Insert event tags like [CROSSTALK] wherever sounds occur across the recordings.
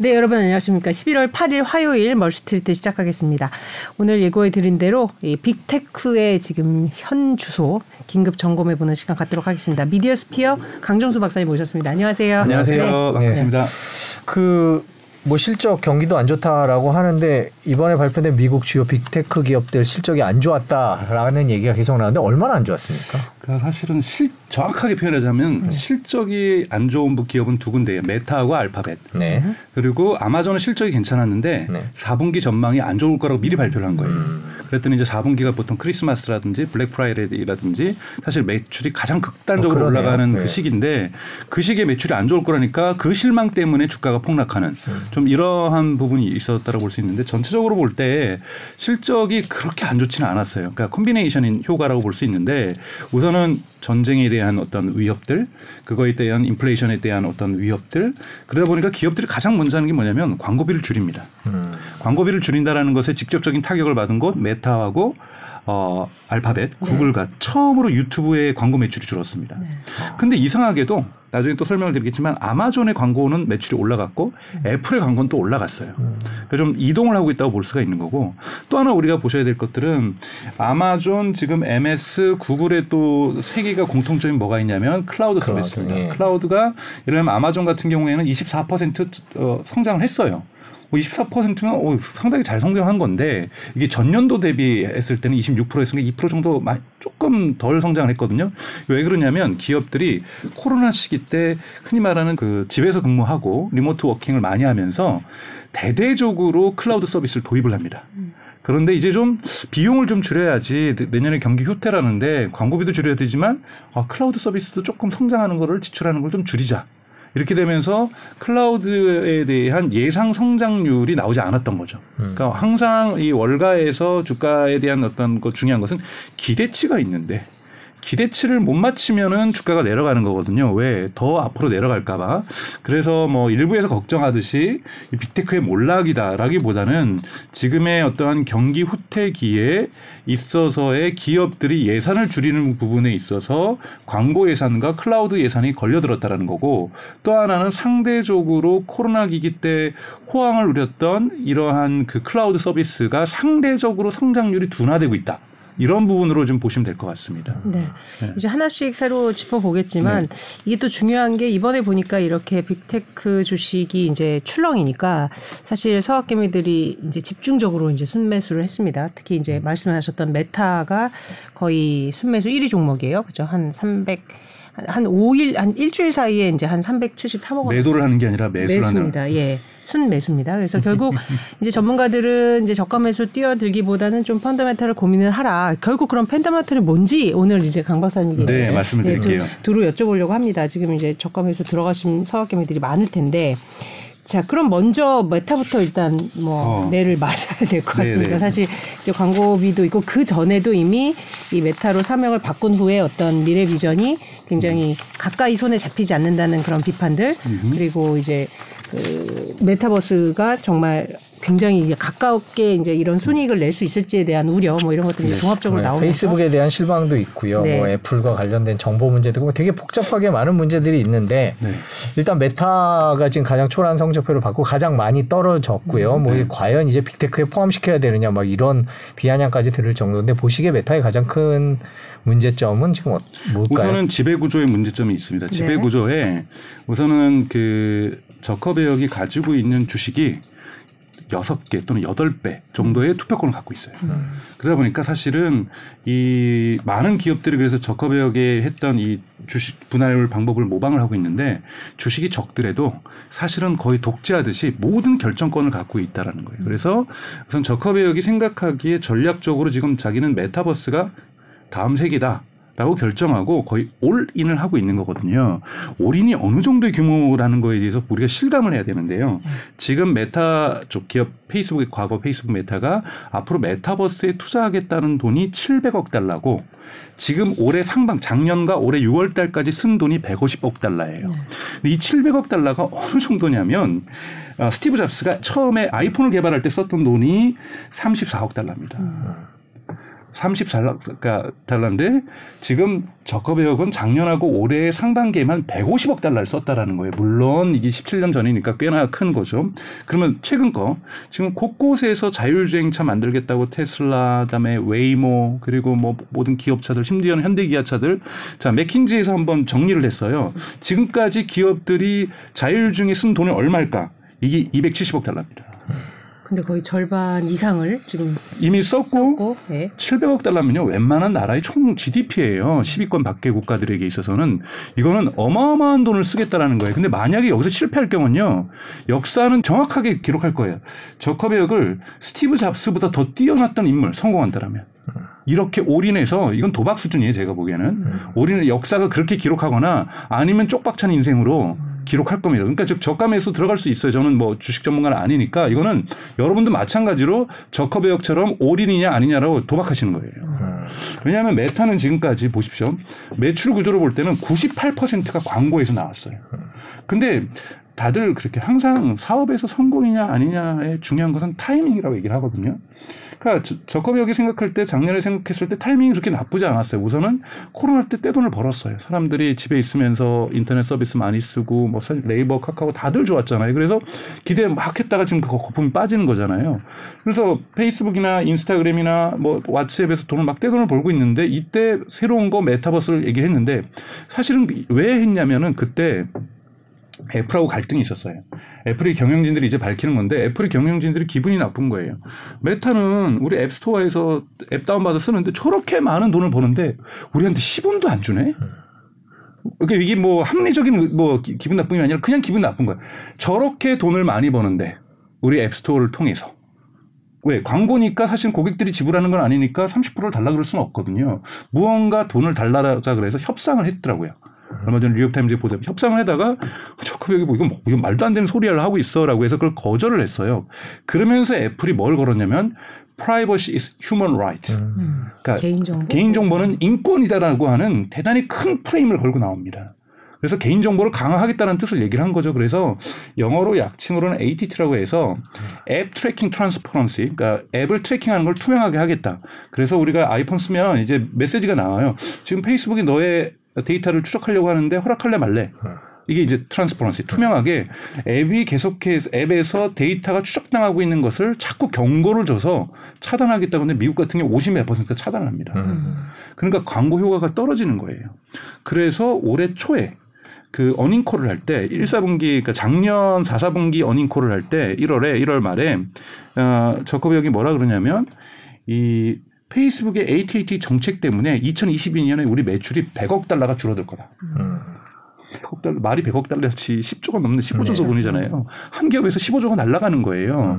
네, 여러분 안녕하십니까. 11월 8일 화요일 월스트리트 시작하겠습니다. 오늘 예고해 드린 대로 이 빅테크의 지금 현 주소 긴급 점검해 보는 시간 갖도록 하겠습니다. 미디어 스피어 강정수 박사님 모셨습니다. 안녕하세요. 안녕하세요. 네. 반갑습니다. 그 뭐 실적 경기도 안 좋다라고 하는데 이번에 발표된 미국 주요 빅테크 기업들 실적이 안 좋았다라는 얘기가 계속 나오는데 얼마나 안 좋았습니까? 그 사실은 실, 정확하게 표현하자면 네. 실적이 안 좋은 기업은 두 군데예요. 메타하고 알파벳. 네. 그리고 아마존은 실적이 괜찮았는데 네. 4분기 전망이 안 좋을 거라고 미리 발표를 한 거예요. 음. 그랬더니 이제 4분기가 보통 크리스마스라든지 블랙 프라이데이라든지 사실 매출이 가장 극단적으로 어. 올라가는 네. 그 시기인데 그 시기에 매출이 안 좋을 거라니까 그 실망 때문에 주가가 폭락하는 음. 좀 이러한 부분이 있었다고 볼 수 있는데 전체적으로 볼 때 실적이 그렇게 안 좋지는 않았어요. 그러니까 콤비네이션인 효과라고 볼 수 있는데 우선은 전쟁에 대한 어떤 위협들 그거에 대한 인플레이션에 대한 어떤 위협들 그러다 보니까 기업들이 가장 먼저 하는 게 뭐냐면 광고비를 줄입니다. 음. 광고비를 줄인다라는 것에 직접적인 타격을 받은 곳 메타하고 어, 알파벳, 구글과 처음으로 유튜브의 광고 매출이 줄었습니다. 근데 이상하게도 나중에 또 설명을 드리겠지만 아마존의 광고는 매출이 올라갔고 애플의 광고는 또 올라갔어요. 그러니까 좀 이동을 하고 있다고 볼 수가 있는 거고 또 하나 우리가 보셔야 될 것들은 아마존 지금 MS 구글의 또 세 개가 공통점이 뭐가 있냐면 클라우드 클라우드, 서비스입니다. 예. 클라우드가 예를 들면 아마존 같은 경우에는 24% 어, 성장을 했어요. 뭐 24%면 어, 상당히 잘 성장한 건데 이게 전년도 대비했을 때는 26%였으니까 2% 정도 마- 조금 덜 성장을 했거든요. 왜 그러냐면 기업들이 코로나 시기 때 흔히 말하는 그 집에서 근무하고 리모트 워킹을 많이 하면서 대대적으로 클라우드 서비스를 도입을 합니다. 그런데 이제 좀 비용을 좀 줄여야지 내- 내년에 경기 후퇴라는데 광고비도 줄여야 되지만 아, 클라우드 서비스도 조금 성장하는 거를 지출하는 걸 좀 줄이자. 이렇게 되면서 클라우드에 대한 예상 성장률이 나오지 않았던 거죠. 그러니까 항상 이 월가에서 주가에 대한 어떤 그 중요한 것은 기대치가 있는데 기대치를 못 맞추면은 주가가 내려가는 거거든요. 왜? 더 앞으로 내려갈까봐. 그래서 뭐 일부에서 걱정하듯이 이 빅테크의 몰락이다라기보다는 지금의 어떠한 경기 후퇴기에 있어서의 기업들이 예산을 줄이는 부분에 있어서 광고 예산과 클라우드 예산이 걸려들었다라는 거고 또 하나는 상대적으로 코로나 시기 때 호황을 누렸던 이러한 그 클라우드 서비스가 상대적으로 성장률이 둔화되고 있다. 이런 부분으로 좀 보시면 될 것 같습니다. 네. 이제 하나씩 새로 짚어보겠지만 이게 또 중요한 게 이번에 보니까 이렇게 빅테크 주식이 이제 출렁이니까 사실 서학개미들이 이제 집중적으로 이제 순매수를 했습니다. 특히 이제 말씀하셨던 메타가 거의 순매수 1위 종목이에요. 그죠? 한 300, 한- 한 5일, 한 일주일 사이에 이제 한 373억 원. 매도를 하는 게 아니라 매수를 하는 매수입니다. 예. 순 매수입니다. 그래서 결국 [LAUGHS] 이제 전문가들은 이제 저가 매수 뛰어들기보다는 좀 fundamental을 고민을 하라. 결국 그런 fundamental이 뭔지 오늘 이제 강 박사님이 네, 말씀을 예, 드릴게요. 두, 두루 여쭤보려고 합니다. 지금 이제 저가 매수 들어가신 서학개미들이 많을 텐데. 자, 그럼 먼저 메타부터 일단 뭐 어. 매를 맞아야 될 것 같습니다. 네네. 사실 이제 광고비도 있고 그 전에도 이미 이 메타로 사명을 바꾼 후에 어떤 미래 비전이 굉장히 가까이 손에 잡히지 않는다는 그런 비판들 그리고 이제 그 메타버스가 정말 굉장히 가깝게 이제 이런 순이익을 낼 수 있을지에 대한 우려 뭐 이런 것들이 이제 종합적으로 네, 나오면서 페이스북에 대한 실망도 있고요. 네. 뭐 애플과 관련된 정보 문제도 있고 되게 복잡하게 많은 문제들이 있는데 네. 일단 메타가 지금 가장 초라한 성적표를 받고 가장 많이 떨어졌고요. 뭐 네. 과연 이제 빅테크에 포함시켜야 되느냐 막 이런 비아냥까지 들을 정도인데 보시기에 메타의 가장 큰 문제점은 지금 어- 뭘까요? 우선은 지배 구조의 문제점이 있습니다. 지배 네. 구조에 우선은 그 저커버그가 가지고 있는 주식이 여섯 배 또는 여덟 배 정도의 투표권을 갖고 있어요. 그러다 보니까 사실은 이 많은 기업들이 그래서 저커버그가 했던 이 주식 분할 방법을 모방을 하고 있는데 주식이 적더라도 사실은 거의 독재하듯이 모든 결정권을 갖고 있다라는 거예요. 그래서 우선 저커버그가 생각하기에 전략적으로 지금 자기는 메타버스가 다음 세기다. 라고 결정하고 거의 all in을 하고 있는 거거든요. all in이 어느 정도의 규모라는 거에 대해서 우리가 실감을 해야 되는데요. 지금 메타 쪽 기업 페이스북의 과거 페이스북 메타가 앞으로 메타버스에 투자하겠다는 돈이 700억 달러고 지금 올해 상반 작년과 올해 6월 달까지 쓴 돈이 150억 달러예요. 근데 이 700억 달러가 어느 정도냐면 어, 스티브 잡스가 처음에 아이폰을 개발할 때 썼던 돈이 34억 달러입니다. 34달러인데 지금 저커버그는 작년하고 올해 상반기에만 150억 달러를 썼다라는 거예요. 물론 이게 17년 전이니까 꽤나 큰 거죠. 그러면 최근 거 지금 곳곳에서 자율주행차 만들겠다고 테슬라, 그다음에 웨이모 그리고 뭐 모든 기업차들 심지어는 현대기아차들 자 맥킨지에서 한번 정리를 했어요. 지금까지 기업들이 자율주행에 쓴 돈이 얼마일까? 이게 270억 달러입니다. 근데 거의 절반 이상을 지금 이미 썼고 썼고, 예. 700억 달러면요 웬만한 나라의 총 GDP예요. 10위권 밖의 국가들에게 있어서는 이거는 어마어마한 돈을 쓰겠다라는 거예요. 근데 만약에 여기서 실패할 경우는요 역사는 정확하게 기록할 거예요. 저커베역을 스티브 잡스보다 더 뛰어났던 인물 성공한다라면. 이렇게 올인해서 이건 도박 수준이에요 제가 보기에는 올인의 역사가 그렇게 기록하거나 아니면 쪽박찬 인생으로 기록할 겁니다. 그러니까 즉 저가 매수 들어갈 수 있어요. 저는 뭐 주식 전문가는 아니니까 이거는 여러분도 마찬가지로 저커베역처럼 올인이냐 아니냐라고 도박하시는 거예요. 왜냐하면 메타는 지금까지 보십시오. 매출 구조를 볼 때는 98%가 광고에서 나왔어요. 근데 다들 그렇게 항상 사업에서 성공이냐 아니냐의 중요한 것은 타이밍이라고 얘기를 하거든요. 그러니까 저- 저커벽이 생각할 때 작년에 생각했을 때 타이밍이 그렇게 나쁘지 않았어요. 우선은 코로나 때 떼돈을 벌었어요. 사람들이 집에 있으면서 인터넷 서비스 많이 쓰고 뭐 네이버, 카카오 다들 좋았잖아요. 그래서 기대 막 했다가 지금 그 거품이 빠지는 거잖아요. 그래서 페이스북이나 인스타그램이나 뭐 왓츠앱에서 돈을 막 떼돈을 벌고 있는데 이때 새로운 거 메타버스를 얘기를 했는데 사실은 왜 했냐면은 그때 애플하고 갈등이 있었어요. 애플이 경영진들이 이제 밝히는 건데 애플이 경영진들이 기분이 나쁜 거예요. 메타는 우리 앱스토어에서 앱 다운받아 쓰는데 저렇게 많은 돈을 버는데 우리한테 10원도 안 주네? 그러니까 이게 뭐 합리적인 뭐 기- 기분 나쁨이 아니라 그냥 기분 나쁜 거야. 저렇게 돈을 많이 버는데 우리 앱스토어를 통해서 왜 광고니까 사실 고객들이 지불하는 건 아니니까 30%를 달라 그럴 수는 없거든요. 무언가 돈을 달라자 그래서 협상을 했더라고요. 얼마 전에 뉴욕타임즈에 보다 협상을 하다가 저커벅이 뭐 이건, 뭐 이건 말도 안 되는 소리를 하고 있어라고 해서 그걸 거절을 했어요. 그러면서 애플이 뭘 걸었냐면 privacy is human right. 그러니까 개인정보. 개인정보는 인권이다라고 하는 대단히 큰 프레임을 걸고 나옵니다. 그래서 개인정보를 강화하겠다는 뜻을 얘기를 한 거죠. 그래서 영어로 약칭으로는 ATT라고 해서 App Tracking Transparency, 그러니까 앱을 tracking하는 걸 투명하게 하겠다. 그래서 우리가 아이폰 쓰면 이제 메시지가 나와요. 지금 페이스북이 너의 데이터를 추적하려고 하는데 허락할래 말래. 이게 이제 transparency 투명하게 앱이 계속해서 앱에서 데이터가 추적당하고 있는 것을 자꾸 경고를 줘서 차단하겠다고 하는데 미국 같은 경우 50몇 퍼센트가 차단을 합니다. 그러니까 광고 효과가 떨어지는 거예요. 그래서 올해 초에 그 earning call을 할 때 1, 4분기 그러니까 작년 4, 4분기 earning call을 할 때 1월에 1월 말에 어 저커벅이 뭐라 그러냐면 이 페이스북의 AT&T 정책 때문에 2022년에 우리 매출이 100억 달러가 줄어들 거다. 100억 달러, 말이 100억 달러치 10조가 넘는 15조 돈이잖아요. 한 기업에서 15조가 날아가는 거예요.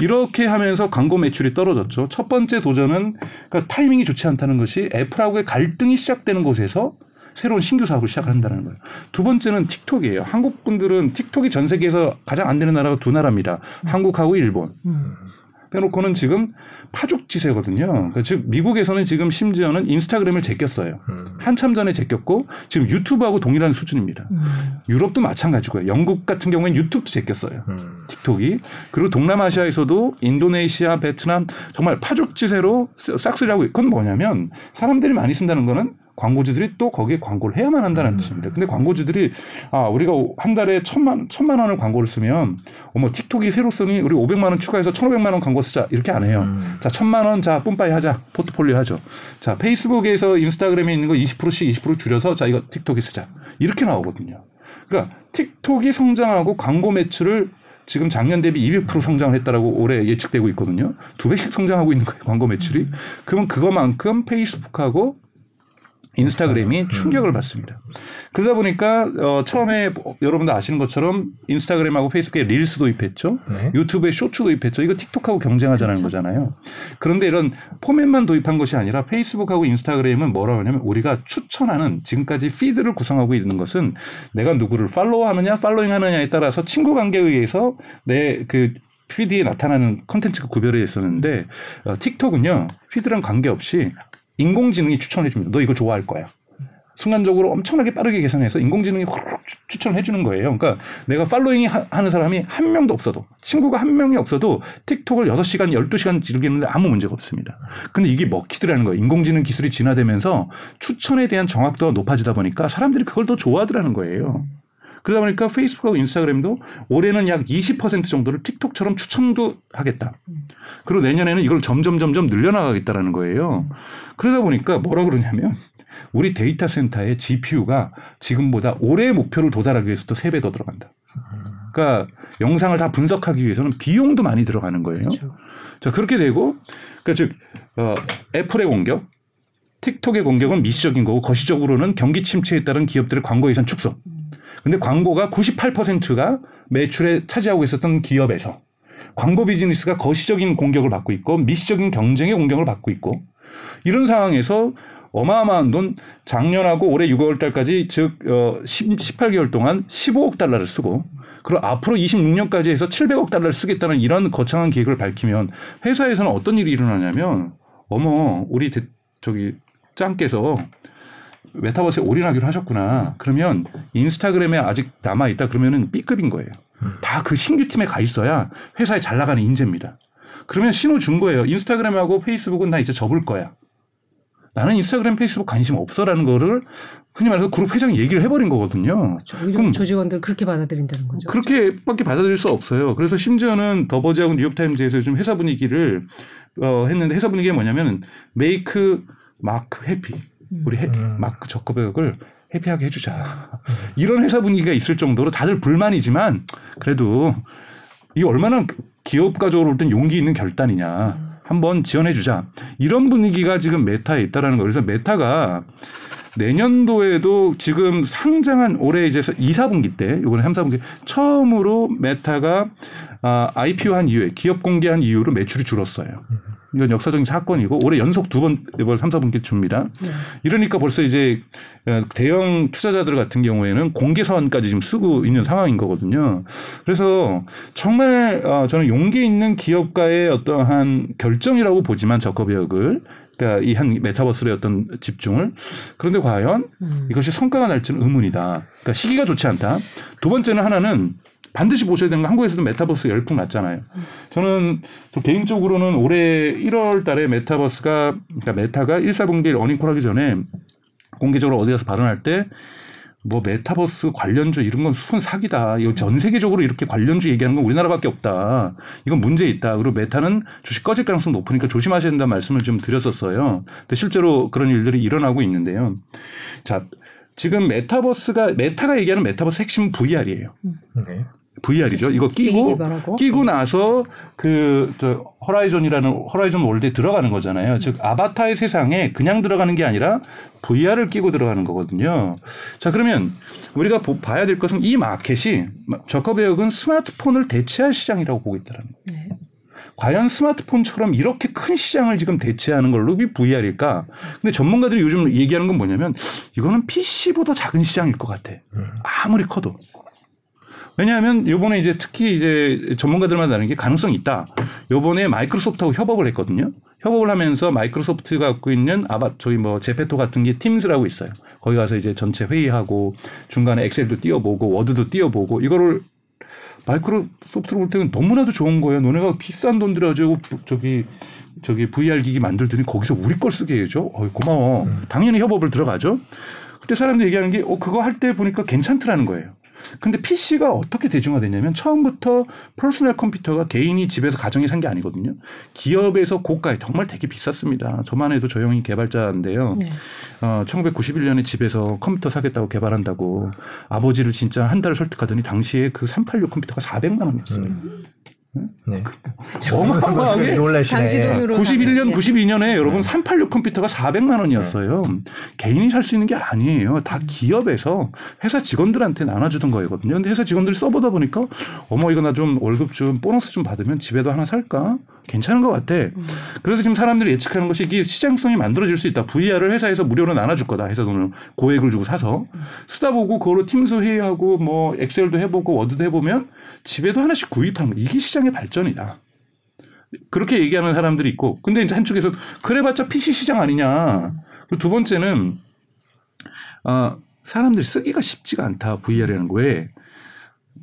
이렇게 하면서 광고 매출이 떨어졌죠. 첫 번째 도전은 그러니까 타이밍이 좋지 않다는 것이 애플하고의 갈등이 시작되는 곳에서 새로운 신규 사업을 시작한다는 거예요. 두 번째는 틱톡이에요. 한국 분들은 틱톡이 전 세계에서 가장 안 되는 나라가 두 나라입니다. 한국하고 일본. 빼놓고는 지금 파죽지세거든요. 그러니까 즉 미국에서는 지금 심지어는 인스타그램을 제꼈어요. 한참 전에 제꼈고 지금 유튜브하고 동일한 수준입니다. 유럽도 마찬가지고요. 영국 같은 경우에는 유튜브도 제꼈어요. 틱톡이 그리고 동남아시아에서도 인도네시아, 베트남 정말 파죽지세로 싹쓸이하고 그건 뭐냐면 사람들이 많이 쓴다는 거는 광고주들이 또 거기에 광고를 해야만 한다는 뜻입니다. 근데 광고주들이 아 우리가 한 달에 천만 천만 원을 광고를 쓰면 어머 틱톡이 새로 쓰니 우리 500만 원 추가해서 1,500만 원 광고 쓰자 이렇게 안 해요. 자 천만 원자 뿜빠이 하자 포트폴리오 하죠. 자 페이스북에서 인스타그램에 있는 거 20%씩 20% 줄여서 자 이거 틱톡에 쓰자 이렇게 나오거든요. 그러니까 틱톡이 성장하고 광고 매출을 지금 작년 대비 200% 성장을 했다라고 올해 예측되고 있거든요. 두 배씩 성장하고 있는 거예요, 광고 매출이. 그러면 그거만큼 페이스북하고 인스타그램이 충격을 받습니다. 그러다 보니까 어, 처음에 여러분도 아시는 것처럼 인스타그램하고 페이스북에 릴스 도입했죠. 네. 유튜브에 쇼츠 도입했죠. 이거 틱톡하고 경쟁하자는 거잖아요. 그런데 이런 포맷만 도입한 것이 아니라 페이스북하고 인스타그램은 뭐라고 하냐면 우리가 추천하는 지금까지 feed를 구성하고 있는 것은 내가 누구를 follow하느냐 following 하느냐에 따라서 친구 관계에 의해서 내 그 feed에 나타나는 컨텐츠가 구별이 있었는데 어, 틱톡은요 feed랑 관계없이 인공지능이 추천해 줍니다. 너 이거 좋아할 거야. 순간적으로 엄청나게 빠르게 계산해서 인공지능이 확 추천을 해주는 거예요. 그러니까 내가 팔로잉 하, 하는 사람이 한 명도 없어도 친구가 한 명이 없어도 틱톡을 6시간, 12시간 즐기는데 아무 문제가 없습니다. 근데 이게 먹히더라는 거예요. 인공지능 기술이 진화되면서 추천에 대한 정확도가 높아지다 보니까 사람들이 그걸 더 좋아하더라는 거예요. 그러다 보니까 페이스북하고 인스타그램도 올해는 약 20% 정도를 틱톡처럼 추천도 하겠다. 그리고 내년에는 이걸 점점 점점 늘려나가겠다라는 거예요. 그러다 보니까 뭐라 그러냐면 우리 데이터 센터의 GPU가 지금보다 올해의 목표를 도달하기 위해서 또 3배 더 들어간다. 그러니까 영상을 다 분석하기 위해서는 비용도 많이 들어가는 거예요. 그렇죠. 자, 그렇게 되고 그러니까 즉 어, 애플의 공격, 틱톡의 공격은 미시적인 거고 거시적으로는 경기 침체에 따른 기업들의 광고 예산 축소. 근데 광고가 98%가 매출에 차지하고 있었던 기업에서 광고 비즈니스가 거시적인 공격을 받고 있고 미시적인 경쟁의 공격을 받고 있고 이런 상황에서 어마어마한 돈 작년하고 올해 6월 달까지 즉 어, 10, 18개월 동안 15억 달러를 쓰고 그리고 앞으로 26년까지 해서 700억 달러를 쓰겠다는 이런 거창한 계획을 밝히면 회사에서는 어떤 일이 일어나냐면 어머 우리 대- 저기 짱께서 메타버스에 올인하기로 하셨구나. 그러면 인스타그램에 아직 남아 있다 그러면은 B급인 거예요. 다 그 신규 팀에 가 있어야 회사에 잘 나가는 인재입니다. 그러면 신호 준 거예요. 인스타그램하고 페이스북은 나 이제 접을 거야. 나는 인스타그램, 페이스북 관심 없어라는 거를 흔히 말해서 그룹 회장이 얘기를 해버린 거거든요. 저 오히려 그럼 조직원들 그렇게 받아들인다는 거죠. 그렇게밖에 받아들일 수 없어요. 그래서 심지어는 더버즈하고 뉴욕타임즈에서 요즘 회사 분위기를 어, 했는데 회사 분위기가 뭐냐면 메이크 마크 happy. 우리 해, 마크 저커버그를 happy하게 해주자. [LAUGHS] 이런 회사 분위기가 있을 정도로 다들 불만이지만 그래도 이게 얼마나 기업가적으로 볼 땐 용기 있는 결단이냐. 한번 지원해주자. 이런 분위기가 지금 메타에 있다라는 거예요. 그래서 메타가 내년도에도 지금 상장한 올해 이제 2, 4분기 때, 요번에 3, 4분기 처음으로 메타가 아, IPO 한 이후에 기업 공개한 이후로 매출이 줄었어요. 이건 역사적인 사건이고 올해 연속 두 번 이번 3, 4분기 줍니다. 이러니까 벌써 이제 어, 대형 투자자들 같은 경우에는 공개 사원까지 지금 쓰고 있는 상황인 거거든요. 그래서 정말 어, 저는 용기 있는 기업가의 어떠한 결정이라고 보지만 저커비역을 그러니까 이 한 메타버스의 어떤 집중을 그런데 과연 이것이 성과가 날지는 의문이다. 그러니까 시기가 좋지 않다. 두 번째는 하나는 반드시 보셔야 되는 건 한국에서도 메타버스 열풍 났잖아요. 저는 저 개인적으로는 올해 1월 달에 메타버스가 그러니까 메타가 1, 4분기 earning call 하기 전에 공개적으로 어디 가서 발언할 때 뭐 메타버스 관련주 이런 건 순 사기다. 이거 전 세계적으로 이렇게 관련주 얘기하는 건 우리나라밖에 없다. 이건 문제 있다. 그리고 메타는 주식 꺼질 가능성 높으니까 조심하셔야 된다는 말씀을 좀 드렸었어요. 근데 실제로 그런 일들이 일어나고 있는데요. 자, 지금 메타버스가 메타가 얘기하는 메타버스 핵심 VR이에요. 네. VR이죠. 이거 끼고. 끼고 나서 그 저 호라이즌이라는 호라이즌 월드에 들어가는 거잖아요. 즉 아바타의 세상에 그냥 들어가는 게 아니라 VR을 끼고 들어가는 거거든요. 자 그러면 우리가 보- 봐야 될 것은 이 마켓이 저커베역은 스마트폰을 대체할 시장이라고 보고 있다는 거예요. 네. 과연 스마트폰처럼 이렇게 큰 시장을 지금 대체하는 걸로 이 VR일까? 근데 전문가들이 요즘 얘기하는 건 뭐냐면 이거는 PC보다 작은 시장일 것 같아. 아무리 커도. 왜냐하면 요번에 이제 특히 이제 전문가들만 다는 게 가능성이 있다. 요번에 마이크로소프트하고 협업을 했거든요. 협업을 하면서 마이크로소프트가 갖고 있는 아바 저희 뭐 제페토 같은 게 팀즈라고 있어요. 거기 가서 이제 전체 회의하고 중간에 엑셀도 띄워보고 워드도 띄워보고 이거를 마이크로소프트로 볼 때는 너무나도 좋은 거예요. 너네가 비싼 돈 들여가지고 저기 저기 VR 기기 만들더니 거기서 우리 걸 쓰게 해줘. 어, 고마워. 당연히 협업을 들어가죠. 그때 사람들이 얘기하는 게 어, 그거 할 때 보니까 괜찮더라는 거예요. 근데 PC가 어떻게 대중화됐냐면 처음부터 personal computer가 개인이 집에서 가정에 산 게 아니거든요. 기업에서 고가에 정말 되게 비쌌습니다. 저만 해도 저 형이 개발자인데요. 네. 어, 1991년에 집에서 컴퓨터 사겠다고 개발한다고 아버지를 진짜 한 달을 설득하더니 당시에 그 386 컴퓨터가 400만 원이었어요. 네. [LAUGHS] 어마어마하게 놀라시네. 당시 돈으로 91년, 사는- 92년에 여러분 386 컴퓨터가 400만 원이었어요. 개인이 살 수 있는 게 아니에요. 다 기업에서 회사 직원들한테 나눠주던 거거든요. 근데 회사 직원들이 써보다 보니까 어머 이거 나 좀 월급 좀 보너스 좀 받으면 집에도 하나 살까? 괜찮은 것 같아. 그래서 지금 사람들이 예측하는 것이 이게 시장성이 만들어질 수 있다. VR을 회사에서 무료로 나눠줄 거다. 회사 돈을 고액을 주고 사서 쓰다 보고 그거로 팀스 회의하고 뭐 엑셀도 해보고 워드도 해보면 집에도 하나씩 구입하는 거. 이게 시장의 발전이다. 그렇게 얘기하는 사람들이 있고, 근데 이제 한쪽에서 그래봤자 PC 시장 아니냐. 그리고 두 번째는 어, 사람들이 쓰기가 쉽지가 않다 VR이라는 거에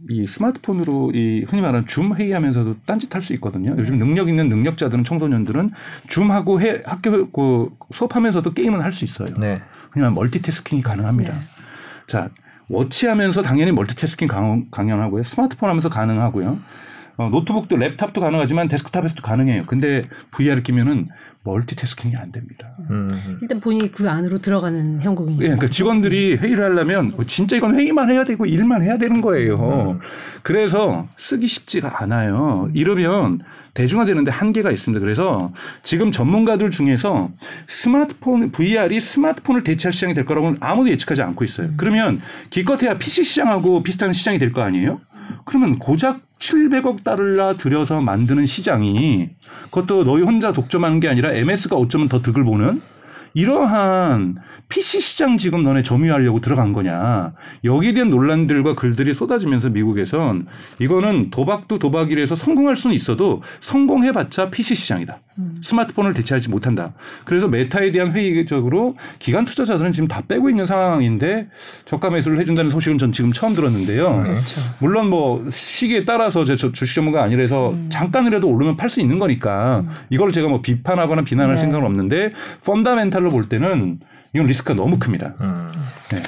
이 스마트폰으로 이 흔히 말하는 줌 회의하면서도 딴짓 할 수 있거든요. 요즘 능력 있는 능력자들은 청소년들은 줌하고 해, 학교 그 수업하면서도 게임은 할 수 있어요. 네. 그냥 멀티태스킹이 가능합니다. 네. 자, watch하면서 당연히 멀티태스킹 강, 강연하고요. 스마트폰 하면서 가능하고요. 어, 노트북도 laptop도 가능하지만 데스크탑에서도 가능해요. 근데 VR을 끼면은 multitasking이 안 됩니다. 음. 일단 본인이 그 안으로 들어가는 형국이니까. 예, 그러니까 직원들이 회의를 하려면 뭐 진짜 이건 회의만 해야 되고 일만 해야 되는 거예요. 그래서 쓰기 쉽지가 않아요. 이러면 대중화되는데 한계가 있습니다. 그래서 지금 전문가들 중에서 스마트폰 VR이 스마트폰을 대체할 시장이 될 거라고는 아무도 예측하지 않고 있어요. 그러면 기껏해야 PC 시장하고 비슷한 시장이 될 거 아니에요? 그러면 고작 700억 달러 들여서 만드는 시장이 그것도 너희 혼자 독점하는 게 아니라 MS가 어쩌면 더 득을 보는 이러한 PC 시장 지금 너네 점유하려고 들어간 거냐. 여기에 대한 논란들과 글들이 쏟아지면서 미국에선 이거는 도박도 도박이라서 성공할 수는 있어도 성공해봤자 PC 시장이다. 스마트폰을 대체하지 못한다. 그래서 메타에 대한 회의적으로 기관 투자자들은 지금 다 빼고 있는 상황인데 저가 매수를 해준다는 소식은 전 지금 처음 들었는데요. 물론 뭐 시기에 따라서 제 주식 전문가 아니라서 잠깐이라도 오르면 팔 수 있는 거니까 이걸 제가 뭐 비판하거나 비난할 네. 생각은 없는데 fundamental로 볼 때는 이건 리스크가 너무 큽니다. 네.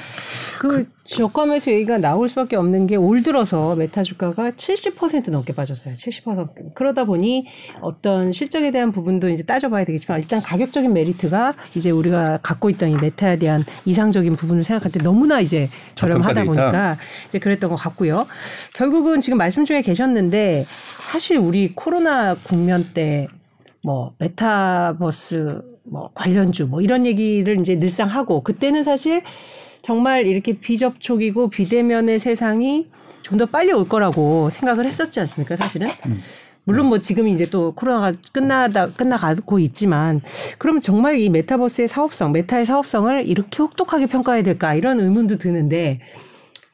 그 저감에서 얘기가 나올 수밖에 없는 게 올 들어서 메타 주가가 70% 넘게 빠졌어요. 70%. 그러다 보니 어떤 실적에 대한 부분도 이제 따져봐야 되겠지만 일단 가격적인 메리트가 이제 우리가 갖고 있던 이 메타에 대한 이상적인 부분을 생각할 때 너무나 이제 저렴하다 보니까 이제 그랬던 것 같고요. 결국은 지금 말씀 중에 계셨는데 사실 우리 코로나 국면 때 뭐 메타버스 뭐 관련주 뭐 이런 얘기를 이제 늘상 하고 그때는 사실 정말 이렇게 비접촉이고 비대면의 세상이 좀 더 빨리 올 거라고 생각을 했었지 않습니까 사실은? 물론 뭐 지금 이제 또 코로나가 끝나다 끝나가고 있지만 그럼 정말 이 메타버스의 사업성 메타의 사업성을 이렇게 혹독하게 평가해야 될까 이런 의문도 드는데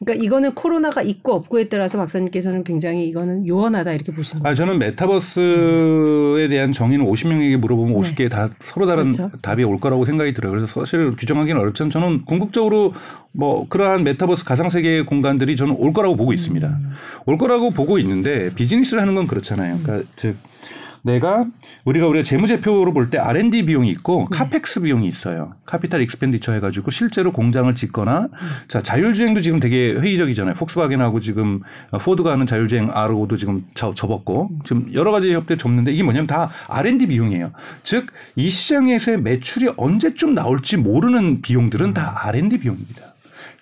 그러니까 이거는 코로나가 있고 없고에 따라서 박사님께서는 굉장히 이거는 요원하다 이렇게 보시는 거예요. 아, 저는 메타버스에 대한 정의는 50명에게 물어보면 네. 50개 다 서로 다른 그렇죠. 답이 올 거라고 생각이 들어요. 그래서 사실 규정하기는 어렵지만 저는 궁극적으로 뭐 그러한 메타버스 가상 세계의 공간들이 저는 올 거라고 보고 있습니다. 음. 올 거라고 보고 있는데 비즈니스를 하는 건 그렇잖아요. 그러니까 즉 내가 우리가 우리가 재무제표로 볼 때 R&D 비용이 있고 네. CapEx 비용이 있어요. capital expenditure 해가지고 실제로 공장을 짓거나 음. 자 자율주행도 지금 되게 회의적이잖아요. 폭스바겐하고 지금 포드가 하는 자율주행 아르고도 지금 저- 접었고 지금 여러 가지 협대 접는데 이게 뭐냐면 다 R&D 비용이에요. 즉 이 시장에서의 매출이 언제쯤 나올지 모르는 비용들은 다 R&D 비용입니다.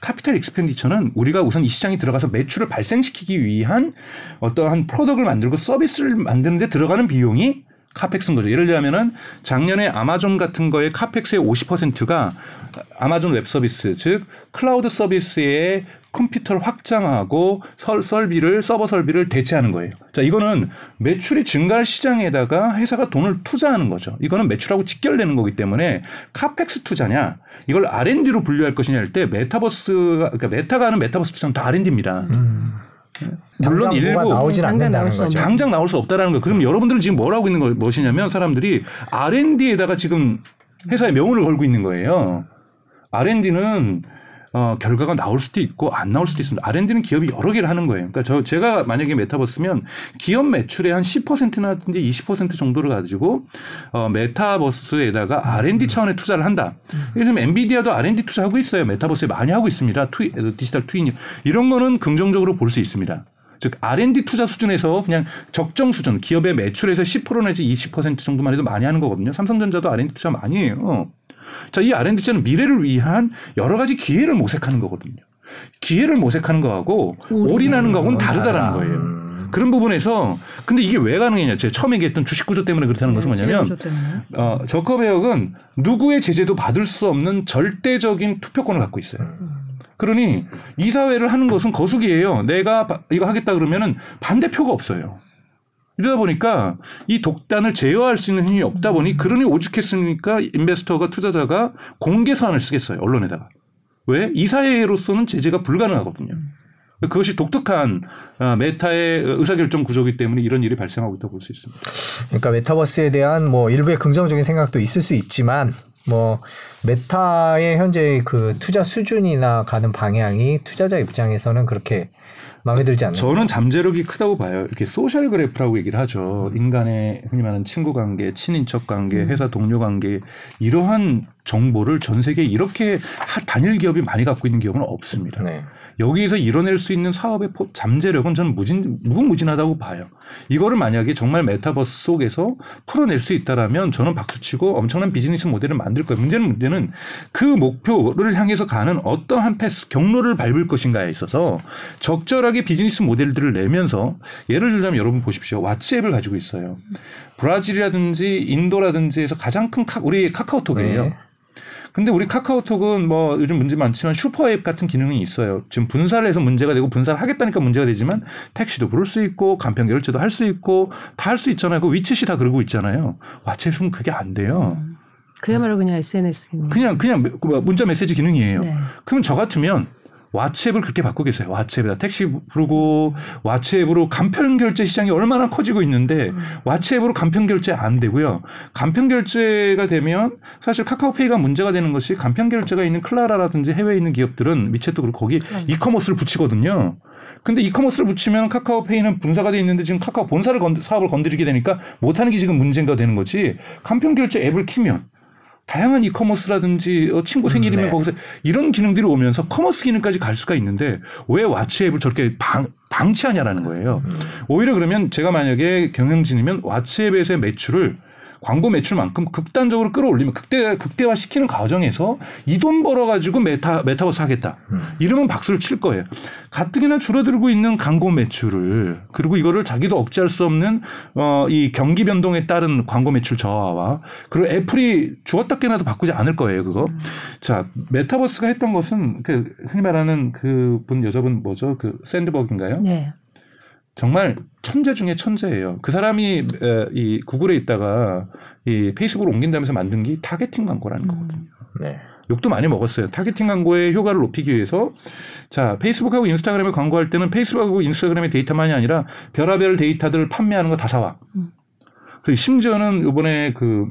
capital expenditure는 우리가 우선 이 시장에 들어가서 매출을 발생시키기 위한 어떠한 product를 만들고 서비스를 만드는데 들어가는 비용이 CapEx인 거죠. 예를 들자면은 작년에 아마존 같은 거의 CapEx의 50%가 아마존 웹 서비스, 즉 클라우드 서비스의 컴퓨터를 확장하고 설, 설비를 서버 설비를 대체하는 거예요. 자, 이거는 매출이 증가할 시장에다가 회사가 돈을 투자하는 거죠. 이거는 매출하고 직결되는 거기 때문에 CapEx 투자냐, 이걸 R&D로 분류할 것이냐 할 때 메타버스가 그러니까 메타가 하는 메타버스 투자는 다 R&D입니다. 물론 일부 나오진 당장 않는다는 나올 수 거죠. 당장 나올 수 없다라는 거. 그럼 여러분들은 지금 뭘 하고 있는 거 무엇이냐면 사람들이 R&D에다가 지금 회사의 명운을 걸고 있는 거예요. R&D는 어, 결과가 나올 수도 있고 안 나올 수도 있습니다. R&D는 기업이 여러 개를 하는 거예요. 그러니까 저 제가 만약에 메타버스면 기업 매출의 한 10%나든지 20% 정도를 가지고 어, 메타버스에다가 R&D 차원의 투자를 한다. 예를 들면 엔비디아도 R&D 투자하고 있어요. 메타버스에 많이 하고 있습니다. 트위, 디지털 트윈 이런 거는 긍정적으로 볼 수 있습니다. 즉 R&D 투자 수준에서 그냥 적정 수준 기업의 매출에서 10% 내지 20% 정도만 해도 많이 하는 거거든요. 삼성전자도 R&D 투자 많이 해요. 자, 이 R&D 투자는 미래를 위한 여러 가지 기회를 모색하는 거거든요. 기회를 모색하는 거하고 올인하는 거하고는 다르다라는 거예요. 그런 부분에서 근데 이게 왜 가능했냐? 제가 처음 얘기했던 주식 구조 때문에 그렇다는 것은 뭐냐면. 어, 저커베역은 누구의 제재도 받을 수 없는 절대적인 투표권을 갖고 있어요. 그러니 이사회를 하는 것은 거수기예요. 내가 바- 이거 하겠다 그러면은 반대표가 없어요. 이러다 보니까 이 독단을 제어할 수 있는 힘이 없다 보니 그러니 오죽했으니까 인베스터가 투자자가 공개 서한을 쓰겠어요. 언론에다가. 왜? 이사회로서는 제재가 불가능하거든요. 그것이 독특한 아, 메타의 의사결정 구조이기 때문에 이런 일이 발생하고 있다고 볼 수 있습니다. 그러니까 메타버스에 대한 뭐 일부의 긍정적인 생각도 있을 수 있지만 뭐 메타의 현재 그 투자 수준이나 가는 방향이 투자자 입장에서는 그렇게 마음에 들지 않는 저는 잠재력이 크다고 봐요. 이렇게 social graph라고 얘기를 하죠. 인간의 흔히 말하는 친구 관계, 친인척 관계, 회사 동료 관계 이러한 정보를 전 세계에 이렇게 하- 단일 기업이 많이 갖고 있는 기업은 없습니다. 네. 여기에서 이뤄낼 수 있는 사업의 포- 잠재력은 저는 무진, 무궁무진하다고 봐요. 이거를 만약에 정말 메타버스 속에서 풀어낼 수 있다라면 저는 박수치고 엄청난 비즈니스 모델을 만들 거예요. 문제는 문제는 그 목표를 향해서 가는 어떠한 path, 경로를 밟을 것인가에 있어서 적절하게 비즈니스 모델들을 내면서 예를 들자면 여러분 보십시오. 왓츠앱을 가지고 있어요. 브라질이라든지 인도라든지에서 가장 큰 카, 우리 카카오톡이에요. 네. 근데 우리 카카오톡은 뭐 요즘 문제 많지만 슈퍼앱 같은 기능이 있어요. 지금 분사를 해서 문제가 되고 분사를 하겠다니까 문제가 되지만 택시도 부를 수 있고 간편 결제도 할 수 있고 다 할 수 있잖아요. 그 위챗이 다 그러고 있잖아요. 왓츠앱은 그게 안 돼요. 그야말로 그냥 SNS 기능. 그냥 그냥 메- 그 문자 메시지 기능이에요. 네. 그러면 저 같으면 왓츠앱을 그렇게 바꾸겠어요. 왓츠앱에다 택시 부르고 왓츠앱으로 간편 결제 시장이 얼마나 커지고 있는데 왓츠앱으로 간편 결제 안 되고요. 간편 결제가 되면 사실 카카오페이가 문제가 되는 것이 간편 결제가 있는 클라라라든지 해외에 있는 기업들은 미챗도 그렇고 거기 이커머스를 붙이거든요. 근데 이커머스를 붙이면 카카오페이는 분사가 돼 있는데 지금 카카오 본사를 건, 사업을 건드리게 되니까 못하는 게 지금 문제가 되는 거지. 간편 결제 앱을 키면 다양한 이커머스라든지 어, 친구 생일이면 네. 거기서 이런 기능들이 오면서 commerce 기능까지 갈 수가 있는데 왜 왓츠앱을 저렇게 방, 방치하냐라는 거예요. 오히려 그러면 제가 만약에 경영진이면 왓츠앱에서의 매출을 광고 매출만큼 극단적으로 끌어올리면 극대 극대화 시키는 과정에서 이 돈 벌어 가지고 메타 메타버스 하겠다. 이러면 박수를 칠 거예요. 가뜩이나 줄어들고 있는 광고 매출을 그리고 이거를 자기도 억제할 수 없는 어 이 경기 변동에 따른 광고 매출 저하와 그리고 애플이 죽었다 깨나도 바꾸지 않을 거예요. 그거. 자 메타버스가 했던 것은 그 흔히 말하는 그 분 여자분 뭐죠? 그 샌드버그인가요? 네. 정말 천재 중에 천재예요. 그 사람이 에, 이 구글에 있다가 이 페이스북으로 옮긴다면서 만든 게 targeting 광고라는 거거든요. 네. 욕도 많이 먹었어요. targeting 광고의 효과를 높이기 위해서 자 페이스북하고 인스타그램에 광고할 때는 페이스북하고 인스타그램의 데이터만이 아니라 별의별 데이터들 판매하는 거 다 사와. 그리고 심지어는 이번에 그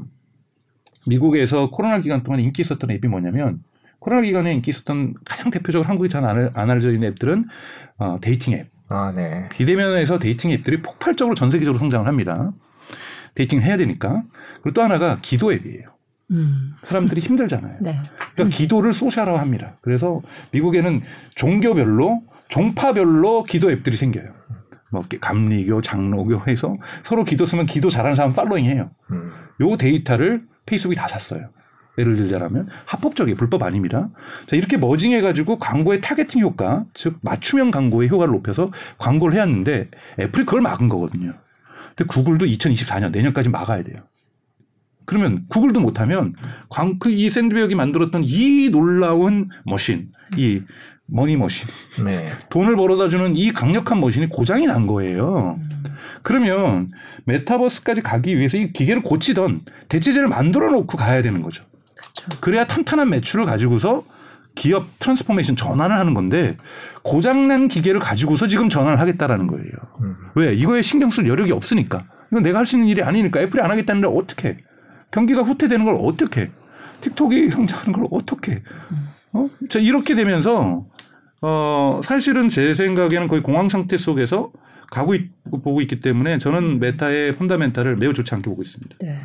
미국에서 코로나 기간 동안 인기 있었던 앱이 뭐냐면 코로나 기간에 인기 있었던 가장 대표적으로 한국이 잘안안 알려져 있는 앱들은 어, dating 앱. 아, 네. 비대면에서 dating 앱들이 폭발적으로 전 세계적으로 성장을 합니다. dating을 해야 되니까. 그리고 또 하나가 기도 앱이에요. 음. 사람들이 힘들잖아요. 네. 그러니까 기도를 social화 합니다. 그래서 미국에는 종교별로 종파별로 기도 앱들이 생겨요. 뭐 감리교, 장로교 해서 서로 기도 쓰면 기도 잘하는 사람 following 해요. 음. 요 데이터를 페이스북이 다 샀어요. 예를 들자면 합법적이에요. 불법 아닙니다. 자, 이렇게 merging해 가지고 광고의 targeting 효과, 즉 맞춤형 광고의 효과를 높여서 광고를 해왔는데 애플이 그걸 막은 거거든요. 근데 구글도 2024년 내년까지 막아야 돼요. 그러면 구글도 못하면 광, 그 이 샌드버그가 만들었던 이 놀라운 machine, 이 money machine, 네. 돈을 벌어다 주는 이 강력한 machine이 고장이 난 거예요. 그러면 메타버스까지 가기 위해서 이 기계를 고치던 대체제를 만들어 놓고 가야 되는 거죠. 그렇죠. 그래야 탄탄한 매출을 가지고서 기업 transformation 전환을 하는 건데 고장난 기계를 가지고서 지금 전환을 하겠다라는 거예요. 음. 왜? 이거에 신경 쓸 여력이 없으니까. 이건 내가 할 수 있는 일이 아니니까 애플이 안 하겠다는데 어떻게? 경기가 후퇴되는 걸 어떻게? 틱톡이 성장하는 걸 어떻게? 어? 자, 이렇게 되면서 어, 사실은 제 생각에는 거의 공황 상태 속에서 가고 있, 보고 있기 때문에 저는 메타의 펀다멘탈을 매우 좋지 않게 보고 있습니다. 네.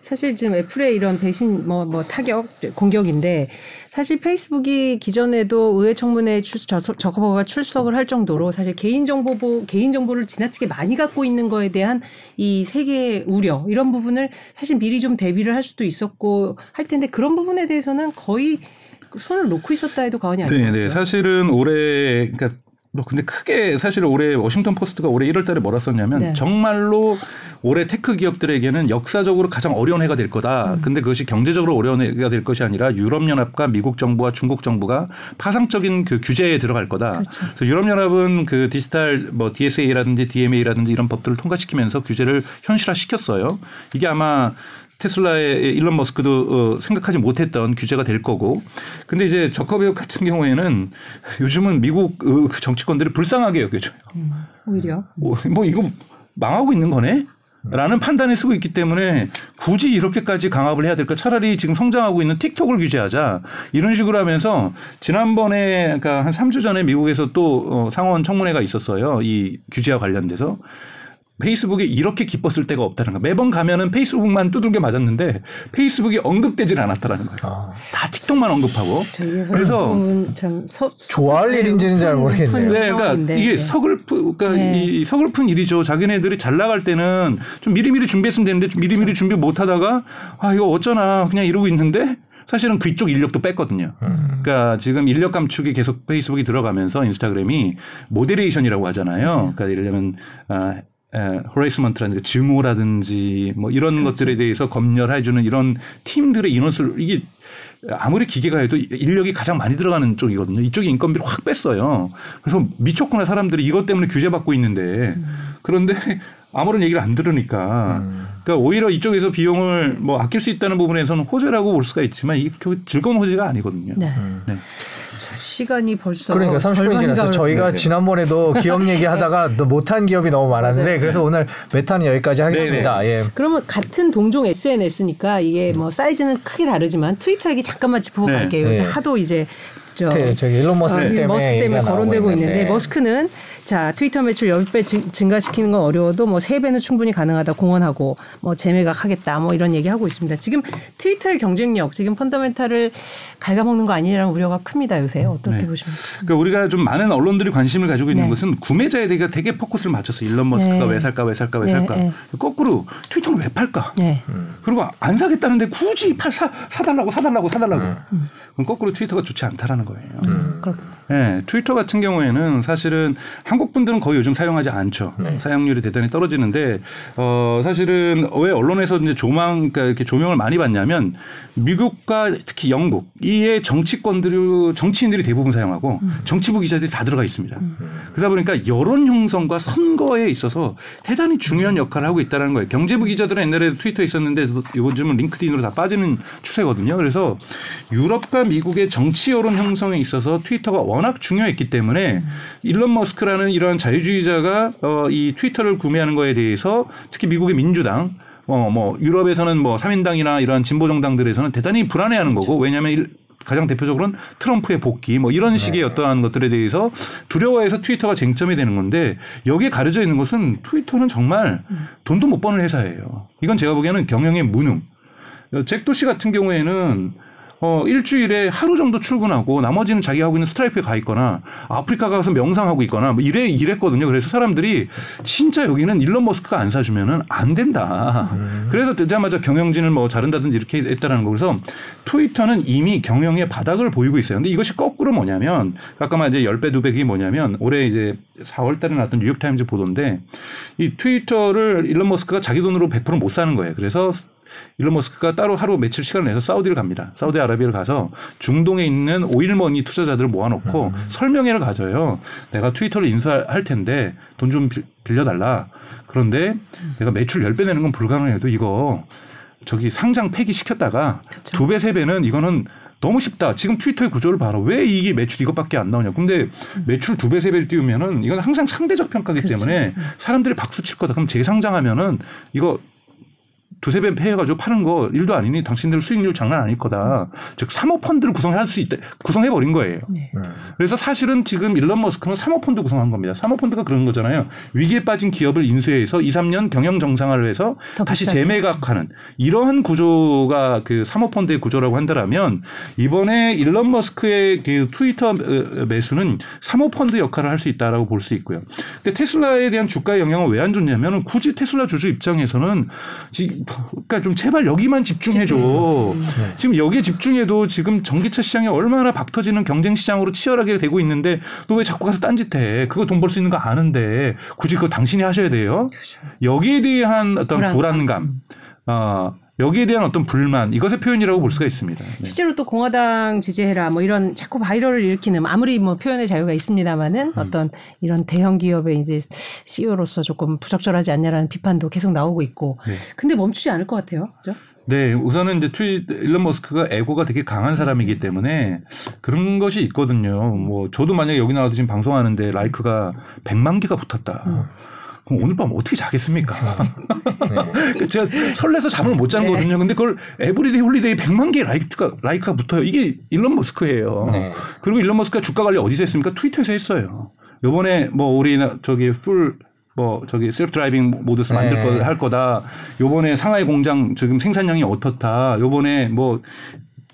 사실 지금 애플의 이런 배신 뭐, 뭐 타격 공격인데 사실 페이스북이 기존에도 의회 청문회 출, 저, 저커버가 출석을 할 정도로 사실 개인정보 개인정보를 지나치게 많이 갖고 있는 거에 대한 이 세계의 우려 이런 부분을 사실 미리 좀 대비를 할 수도 있었고 할 텐데 그런 부분에 대해서는 거의 손을 놓고 있었다 해도 과언이 아니에요. 네, 네. 사실은 올해 그러니까 뭐 근데 크게 사실 올해 워싱턴 포스트가 올해 1월 달에 뭐라 썼냐면 네. 정말로 올해 tech 기업들에게는 역사적으로 가장 어려운 해가 될 거다. 음. 근데 그것이 경제적으로 어려운 해가 될 것이 아니라 유럽 연합과 미국 정부와 중국 정부가 파상적인 그 규제에 들어갈 거다. 그렇죠. 그래서 유럽 연합은 그 디지털 뭐 DSA라든지 DMA라든지 이런 법들을 통과시키면서 규제를 현실화 시켰어요. 이게 아마 테슬라의 일론 머스크도 어, 생각하지 못했던 규제가 될 거고. 근데 이제 저커비역 같은 경우에는 요즘은 미국 어, 그 정치권들이 불쌍하게 여겨져요. 오히려 뭐, 뭐 이거 망하고 있는 거네? 라는 판단을 쓰고 있기 때문에 굳이 이렇게까지 강압을 해야 될까? 차라리 지금 성장하고 있는 틱톡을 규제하자. 이런 식으로 하면서 지난번에 그러니까 한 3주 전에 미국에서 또 어, 상원 청문회가 있었어요. 이 규제와 관련돼서. 페이스북이 이렇게 기뻤을 때가 없다는 거. 매번 가면은 페이스북만 두들겨 맞았는데 페이스북이 언급되질 않았다라는 거예요. 아. 다 틱톡만 언급하고. 그래서 참 서, 좋아할 일인지는 잘 모르겠네요. 네, 그러니까. 이게 서글프, 그러니까 네. 이 서글픈 일이죠. 자기네들이 잘 나갈 때는 좀 미리미리 준비했으면 되는데 좀 미리미리 준비 못 하다가 아, 이거 어쩌나 그냥 이러고 있는데 사실은 그쪽 인력도 뺐거든요. 그러니까 지금 인력 감축이 계속 페이스북이 들어가면서 인스타그램이 moderation이라고 하잖아요. 그러니까 예를 들면 아, harassment라든지 증오라든지 뭐 이런 것들에 대해서 검열해주는 이런 팀들의 인원수를 이게 아무리 기계가 해도 인력이 가장 많이 들어가는 쪽이거든요. 이쪽이 인건비를 확 뺐어요. 그래서 미쳤구나 사람들이 이것 때문에 규제 받고 있는데 그런데 아무런 얘기를 안 들으니까 그러니까 오히려 이쪽에서 비용을 뭐 아낄 수 있다는 부분에서는 호재라고 볼 수가 있지만 이게 즐거운 호재가 아니거든요. 네. 네. 자, 시간이 벌써 그러니까 30분이 절반이 지났어요. 저희가 네. 지난번에도 기업 [LAUGHS] 얘기하다가 또 못한 기업이 너무 많았는데 맞아요. 그래서 오늘 메타는 여기까지 하겠습니다. 예. 그러면 같은 동종 SNS니까 이게 뭐 사이즈는 크게 다르지만 트위터 얘기 잠깐만 짚어볼게요. 네. 요새 네. 하도 이제 저 네, 저기 일론 머스크 어, 때문에 머스크 때문에 거론되고 있는데. 있는데 머스크는 자 트위터 매출 10배 증, 증가시키는 건 어려워도 뭐 3배는 충분히 가능하다 공언하고 뭐 재매각 하겠다 뭐 이런 얘기 하고 있습니다. 지금 트위터의 경쟁력 지금 펀더멘탈을 갉아먹는 거 아니냐는 우려가 큽니다 요새 어떻게 네. 보십니까? 그러니까 우리가 좀 많은 언론들이 관심을 가지고 있는 네. 것은 구매자에 대해 되게 포커스를 맞췄어. 일론 머스크가 네. 왜 살까, 왜 살까, 왜 네, 살까. 네. 거꾸로 트위터는 왜 팔까? 네. 그리고 안 사겠다는데 굳이 팔, 사, 사달라고, 사달라고, 사달라고. 음. 그럼 거꾸로 트위터가 좋지 않다라는 거예요. 그렇- 네, 트위터 같은 경우에는 사실은 한국 분들은 거의 요즘 사용하지 않죠. 네. 사용률이 대단히 떨어지는데 어 사실은 왜 언론에서 이제 조망 그러니까 이렇게 조명을 많이 받냐면 미국과 특히 영국 이의 정치권들이 정치인들이 대부분 사용하고 정치부 기자들이 다 들어가 있습니다. 그러다 보니까 여론 형성과 선거에 있어서 대단히 중요한 역할을 하고 있다는 거예요. 경제부 기자들은 옛날에 트위터에 있었는데 요즘은 링크드인으로 다 빠지는 추세거든요. 그래서 유럽과 미국의 정치 여론 형성에 있어서 트위터가 워낙 중요했기 때문에 일론 머스크라는 이러한 자유주의자가 어, 이 트위터를 구매하는 거에 대해서 특히 미국의 민주당 어, 뭐 유럽에서는 뭐 3인당이나 이러한 진보 정당들에서는 대단히 불안해하는 거고 왜냐하면 일- 가장 대표적으로는 트럼프의 복귀 뭐 이런 식의 어떠한 것들에 대해서 두려워해서 트위터가 쟁점이 되는 건데 여기에 가려져 있는 것은 트위터는 정말 돈도 못 버는 회사예요. 이건 제가 보기에는 경영의 무능. 어, 잭도 씨 같은 경우에는 어, 일주일에 하루 정도 출근하고 나머지는 자기 하고 있는 스트라이프에 가 있거나 아프리카 가서 명상하고 있거나 뭐 이래 이랬거든요. 그래서 사람들이 진짜 여기는 일론 머스크가 안 사주면은 안 된다. 그래서 되자마자 경영진을 뭐 자른다든지 이렇게 했다라는 거. 그래서 트위터는 이미 경영의 바닥을 보이고 있어요. 근데 이것이 거꾸로 뭐냐면 아까 말 이제 10배, 2배이 뭐냐면 올해 이제 4월 달에 나왔던 뉴욕타임즈 보도인데 이 트위터를 일론 머스크가 자기 돈으로 100%못 사는 거예요. 그래서 일론 머스크가 따로 하루 며칠 시간을 내서 사우디를 갑니다. 사우디아라비아를 가서 중동에 있는 오일머니 투자자들을 모아놓고 설명회를 가져요. 내가 트위터를 인수할 텐데 돈 좀 빌려달라. 그런데 내가 매출 10배 내는 건 불가능해도 이거 저기 상장 폐기 시켰다가 두 배, 세 배는 이거는 너무 쉽다. 지금 트위터의 구조를 봐라. 왜 이게 매출 이것밖에 안 나오냐. 근데 매출 두 배, 세 배를 띄우면은 이건 항상 상대적 평가기 때문에 사람들이 박수 칠 거다. 그럼 재상장하면은 이거 두세 배 해가지고 파는 거 일도 아니니 당신들 수익률 장난 아닐 거다. 즉 사모펀드를 구성할 수 있다. 구성해 버린 거예요. 네. 그래서 사실은 지금 일론 머스크는 사모펀드 구성한 겁니다. 사모펀드가 그런 거잖아요. 위기에 빠진 기업을 인수해서 2, 3년 경영 정상화를 해서 더 다시. 재매각하는 이러한 구조가 그 사모펀드의 구조라고 한다면 이번에 일론 머스크의 그 트위터 어, 매수는 사모펀드 역할을 할 수 있다라고 볼 수 있고요. 근데 테슬라에 대한 주가의 영향은 왜 안 좋냐면 굳이 테슬라 주주 입장에서는 지, 그러니까 좀 제발 여기만 집중해줘. 지금 여기에 집중해도 지금 전기차 시장이 얼마나 박터지는 경쟁 시장으로 치열하게 되고 있는데 너 왜 자꾸 가서 딴짓해? 그거 돈 벌 수 있는 거 아는데 굳이 그거 당신이 하셔야 돼요. 여기에 대한 어떤 불안감. 불안감, 어, 여기에 대한 어떤 불만 이것의 표현이라고 볼 수가 있습니다. 네. 실제로 또 공화당 지지해라 뭐 이런 자꾸 바이럴을 일으키는 아무리 뭐 표현의 자유가 음. 있습니다만은 어떤 이런 대형 기업의 이제 CEO로서 조금 부적절하지 않냐라는 비판도 계속 나오고 있고 네. 근데 멈추지 않을 것 같아요. 그죠? 네, 우선은 이제 트윗 일론 머스크가 ego가 되게 강한 사람이기 때문에 그런 것이 있거든요. 뭐 저도 만약에 여기 나와서 지금 방송하는데 like가 100만 개가 붙었다. 그럼 오늘 밤 어떻게 자겠습니까? [LAUGHS] 네. 그 제가 설레서 잠을 못 자는 네. 근데 그걸 everyday holiday 100만 개의 like가, like가 붙어요. 이게 일론 머스크예요. 네. 그리고 일론 머스크가 주가 관리 어디서 했습니까? 트위터에서 했어요. 요번에 뭐 우리 저기 full 뭐 저기 self driving modes 만들 네. 거할 거다. 요번에 상하이 공장 지금 생산량이 어떻다. 요번에 뭐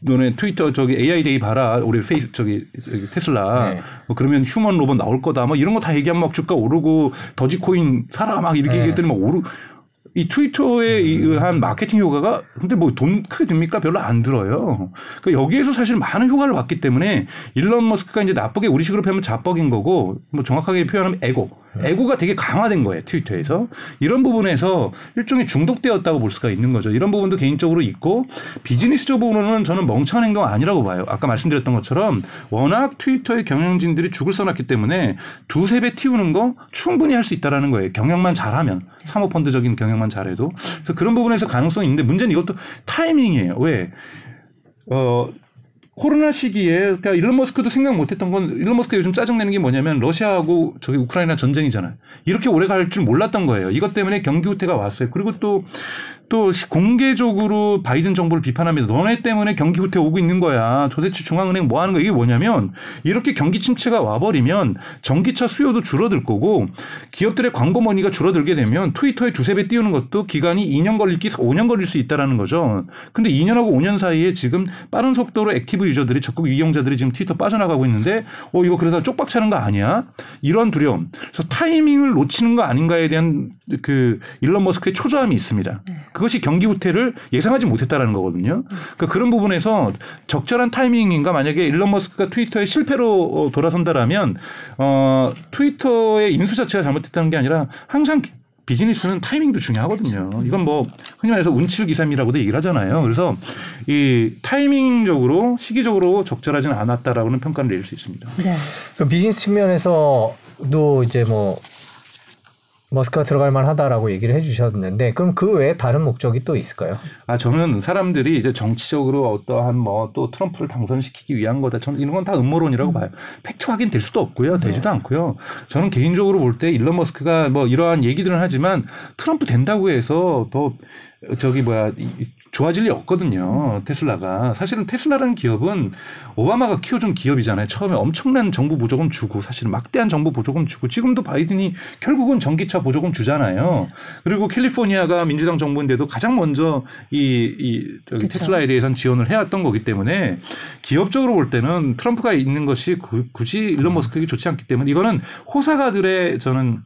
너네 트위터 저기 AI Day 봐라. 우리 페이스 저기, 저기 테슬라. 네. 뭐 그러면 human 로봇 나올 거다. 뭐 이런 거 다 얘기하면 막 주가 오르고 도지코인 사라 막 이렇게 네. 얘기했더니 막 오르 이 트위터에 의한 마케팅 효과가 근데 뭐 돈 크게 듭니까? 별로 안 들어요. 그 여기에서 사실 많은 효과를 봤기 때문에 일론 머스크가 이제 나쁘게 우리식으로 표현하면 자뻑인 거고 뭐 정확하게 표현하면 에고. 에고가 되게 강화된 거예요. 트위터에서. 이런 부분에서 일종의 중독되었다고 볼 수가 있는 거죠. 이런 부분도 개인적으로 있고 비즈니스적으로는 저는 멍청한 행동 아니라고 봐요. 아까 말씀드렸던 것처럼 워낙 트위터의 경영진들이 죽을 써놨기 때문에 두세 배 띄우는 거 충분히 할 수 있다라는 거예요. 경영만 잘하면 사모펀드적인 경영만 잘해도 그래서 그런 부분에서 가능성이 있는데 문제는 이것도 타이밍이에요. 왜? 어 코로나 시기에 그러니까 일론 머스크도 생각 못했던 건 일론 머스크 요즘 짜증내는 게 뭐냐면 러시아하고 저기 우크라이나 전쟁이잖아요. 이렇게 오래 갈 줄 몰랐던 거예요. 이것 때문에 경기 후퇴가 왔어요. 그리고 또 또 공개적으로 바이든 정부를 비판합니다. 너네 때문에 경기 후퇴 오고 있는 거야. 도대체 중앙은행 뭐 하는 거야? 이게 뭐냐면 이렇게 경기 침체가 와버리면 전기차 수요도 줄어들 거고 기업들의 광고 money가 줄어들게 되면 트위터에 두세 배 띄우는 것도 기간이 2년 걸릴 기 5년 걸릴 수 있다라는 거죠. 근데 2년하고 5년 사이에 지금 빠른 속도로 active user들이 적극 이용자들이 지금 트위터 빠져나가고 있는데 어 이거 그러다 쪽박 차는 거 아니야? 이런 두려움. 그래서 타이밍을 놓치는 거 아닌가에 대한 그 일론 머스크의 초조함이 있습니다. 그것이 경기 후퇴를 예상하지 못했다라는 거거든요. 그러니까 그런 부분에서 적절한 타이밍인가 만약에 일론 머스크가 트위터의 실패로 어, 돌아선다라면 어 트위터의 인수 자체가 잘못됐다는 게 아니라 항상 비즈니스는 타이밍도 중요하거든요. 이건 뭐 흔히 말해서 운칠기삼이라고도 얘기를 하잖아요. 그래서 이 타이밍적으로 시기적으로 적절하지는 않았다라고는 평가를 내릴 수 있습니다. 네. 그럼 비즈니스 측면에서도 이제 뭐 머스크가 들어갈 만하다라고 얘기를 해주셨는데 그럼 그 외에 다른 목적이 또 있을까요? 아 저는 사람들이 이제 정치적으로 어떠한 뭐 또 트럼프를 당선시키기 위한 거다. 저는 이런 건 다 음모론이라고 봐요. 팩트 확인 될 수도 없고요, 되지도 않고요. 저는 개인적으로 볼 때 일론 머스크가 뭐 이러한 얘기들은 하지만 트럼프 된다고 해서 더 저기 뭐야 이- 좋아질 리 없거든요. 테슬라가 사실은 테슬라라는 기업은 오바마가 키워준 기업이잖아요. 처음에 엄청난 정부 보조금 주고 사실은 막대한 정부 보조금 주고 지금도 바이든이 결국은 전기차 보조금 주잖아요. 그리고 캘리포니아가 민주당 정부인데도 가장 먼저 이, 이 저기 그쵸. 테슬라에 대해서는 지원을 해왔던 거기 때문에 기업적으로 볼 때는 트럼프가 있는 것이 구- 굳이 일론 머스크에게 좋지 않기 때문에 이거는 호사가들의 저는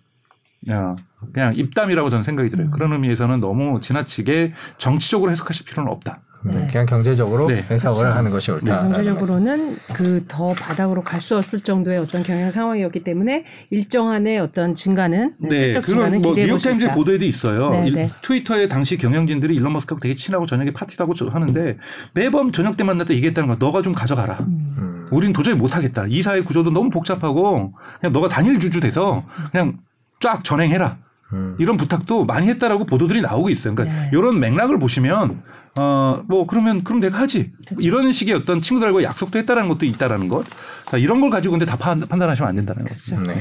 야, 그냥 입담이라고 저는 생각이 들어요. 그런 의미에서는 너무 지나치게 정치적으로 해석하실 필요는 없다. 네, 그냥 경제적으로 네. 해석을 그렇죠. 하는 것이 옳다. 경제적으로는 그 더 바닥으로 갈 수 없을 정도의 어떤 경영 상황이었기 때문에 일정한의 어떤 증가는 네, 네, 실적 증가는 뭐 기대해 볼수 뉴욕타임즈. 보도에도 있어요. 네, 일- 네. 트위터의 당시 경영진들이 일론 머스크하고 되게 친하고 저녁에 파티도 하고 저- 하는데 매번 저녁 때 만날 때 얘기했다는 거야. 너가 좀 가져가라. 음. 우린 도저히 못하겠다. 이사의 구조도 너무 복잡하고 그냥 너가 단일 주주 돼서 그냥 쫙 전행해라. 음. 이런 부탁도 많이 했다라고 보도들이 나오고 있어요. 그러니까 네. 이런 맥락을 보시면 어 뭐 그러면 그럼 내가 하지. 그렇죠. 이런 식의 어떤 친구들과 약속도 했다라는 것도 있다라는 것. 자, 이런 걸 가지고 근데 다 판, 판단하시면 안 된다는 거죠. 그렇죠. 네.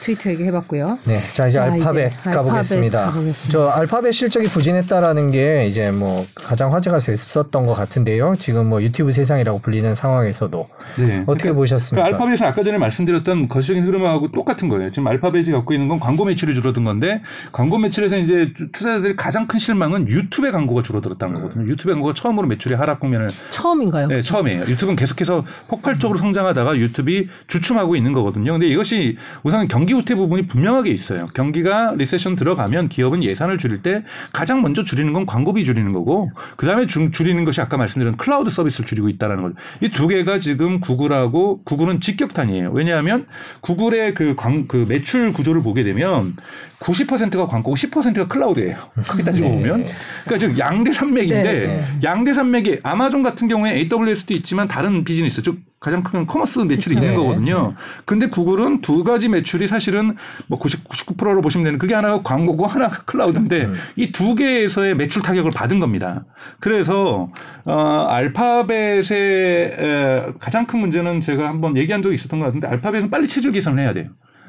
트위터 얘기 해봤고요. 네, 자 이제 자, 알파벳 이제 가보겠습니다. 알파벳 가보겠습니다. 저 알파벳 실적이 부진했다라는 게 이제 뭐 가장 화제가 됐었던 것 같은데요. 지금 뭐 유튜브 세상이라고 불리는 상황에서도 네. 어떻게 그 보셨습니까? 알파벳은 아까 전에 말씀드렸던 거시적인 흐름하고 똑같은 거예요. 지금 알파벳이 갖고 있는 건 광고 매출이 줄어든 건데 광고 매출에서 이제 투자자들이 가장 큰 실망은 유튜브의 광고가 줄어들었다는 거거든요. 유튜브 광고가 처음으로 매출이 하락 국면을 처음인가요? 네, 처음이에요. 유튜브는 계속해서 폭발적으로 성장하다가 유튜브이 주춤하고 있는 거거든요. 근데 이것이 우선 경기 후퇴 부분이 분명하게 있어요. 경기가 recession 들어가면 기업은 예산을 줄일 때 가장 먼저 줄이는 건 광고비 줄이는 거고 그다음에 줄- 줄이는 것이 아까 말씀드린 클라우드 서비스를 줄이고 있다는 거죠. 이 두 개가 지금 구글하고 구글은 직격탄이에요. 왜냐하면 구글의 그, 광, 그 매출 구조를 보게 되면 90%가 광고고 10%가 클라우드예요. [LAUGHS] 크게 따지고 네. 보면. 그러니까 즉 양대 산맥인데 네, 네. 양대 산맥이 아마존 같은 경우에 AWS도 있지만 다른 비즈니스 즉 가장 큰 commerce 매출이 그쵸. 있는 네. 거거든요. 근데 구글은 두 가지 매출이 사실은 뭐 90, 99%로 보시면 되는 그게 하나가 광고고 하나가 클라우드인데 음. 이두 개에서의 매출 타격을 받은 겁니다. 그래서 어, 알파벳의 에, 가장 큰 문제는 제가 한번 얘기한 적이 있었던 것 같은데 알파벳은 빨리 체질 개선을 해야 돼요.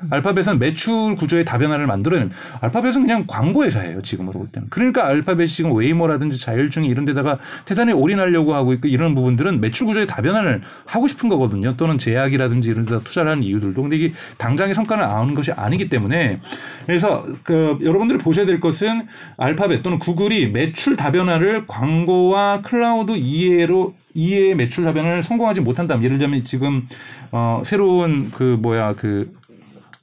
알파벳은 매출 구조의 다변화를 만들어내는 알파벳은 그냥 광고 회사예요 지금으로 볼 때는. 그러니까 알파벳이 지금 웨이모라든지 자율주행 이런 데다가 대단히 올인하려고 하고 있고 이런 부분들은 매출 구조의 다변화를 하고 싶은 거거든요. 또는 제약이라든지 이런 데다 투자를 하는 이유들도. 근데 이게 당장의 성과를 나오는 것이 아니기 때문에. 그래서 그 여러분들이 보셔야 될 것은 알파벳 또는 구글이 매출 다변화를 광고와 클라우드 이외로 이외의 매출 다변화를 성공하지 못한다면 예를 들면 지금 어 새로운 그 뭐야 그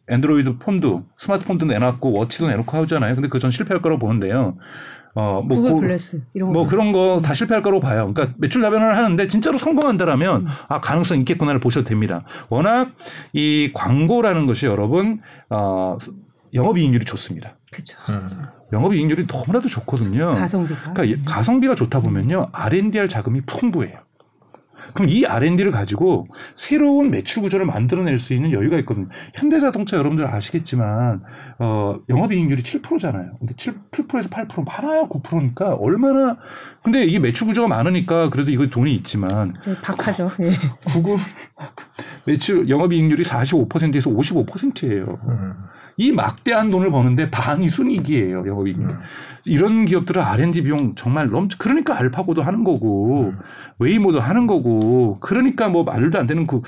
앤드로이드 폰도 스마트폰도 내놨고 watch도 내놓고 하잖아요. 근데 그건 실패할 거라고 보는데요. 어, 뭐, 구글 고- 플러스 이런 거. 뭐 그런 거 다 실패할 거라고 봐요. 그러니까 매출 다변화를 하는데 진짜로 성공한다라면 아 가능성 있겠구나를 보셔도 됩니다. 워낙 이 광고라는 것이 여러분 어 영업이익률이 좋습니다. 그죠. 영업이익률이 너무나도 좋거든요. 가성비가. 그러니까 이 가성비가 좋다 보면요 R&D할 자금이 풍부해요. 그럼 이 R&D를 가지고 새로운 매출 구조를 만들어낼 수 있는 여유가 있거든요. 현대자동차 여러분들 아시겠지만 어, 영업이익률이 7%잖아요. 근데 7, 7%에서 8% 많아요. 9%니까 얼마나 근데 이게 매출 구조가 많으니까 그래도 이거 돈이 있지만 박하죠. 예. 구글 [LAUGHS] 매출 영업이익률이 45%에서 55%예요. 음. 이 막대한 돈을 버는데 반이 순이익이에요 영업이익률. 이런 기업들은 R&D 비용 정말 넘. 그러니까 알파고도 하는 거고 웨이모도 하는 거고 그러니까 뭐 말도 안 되는 그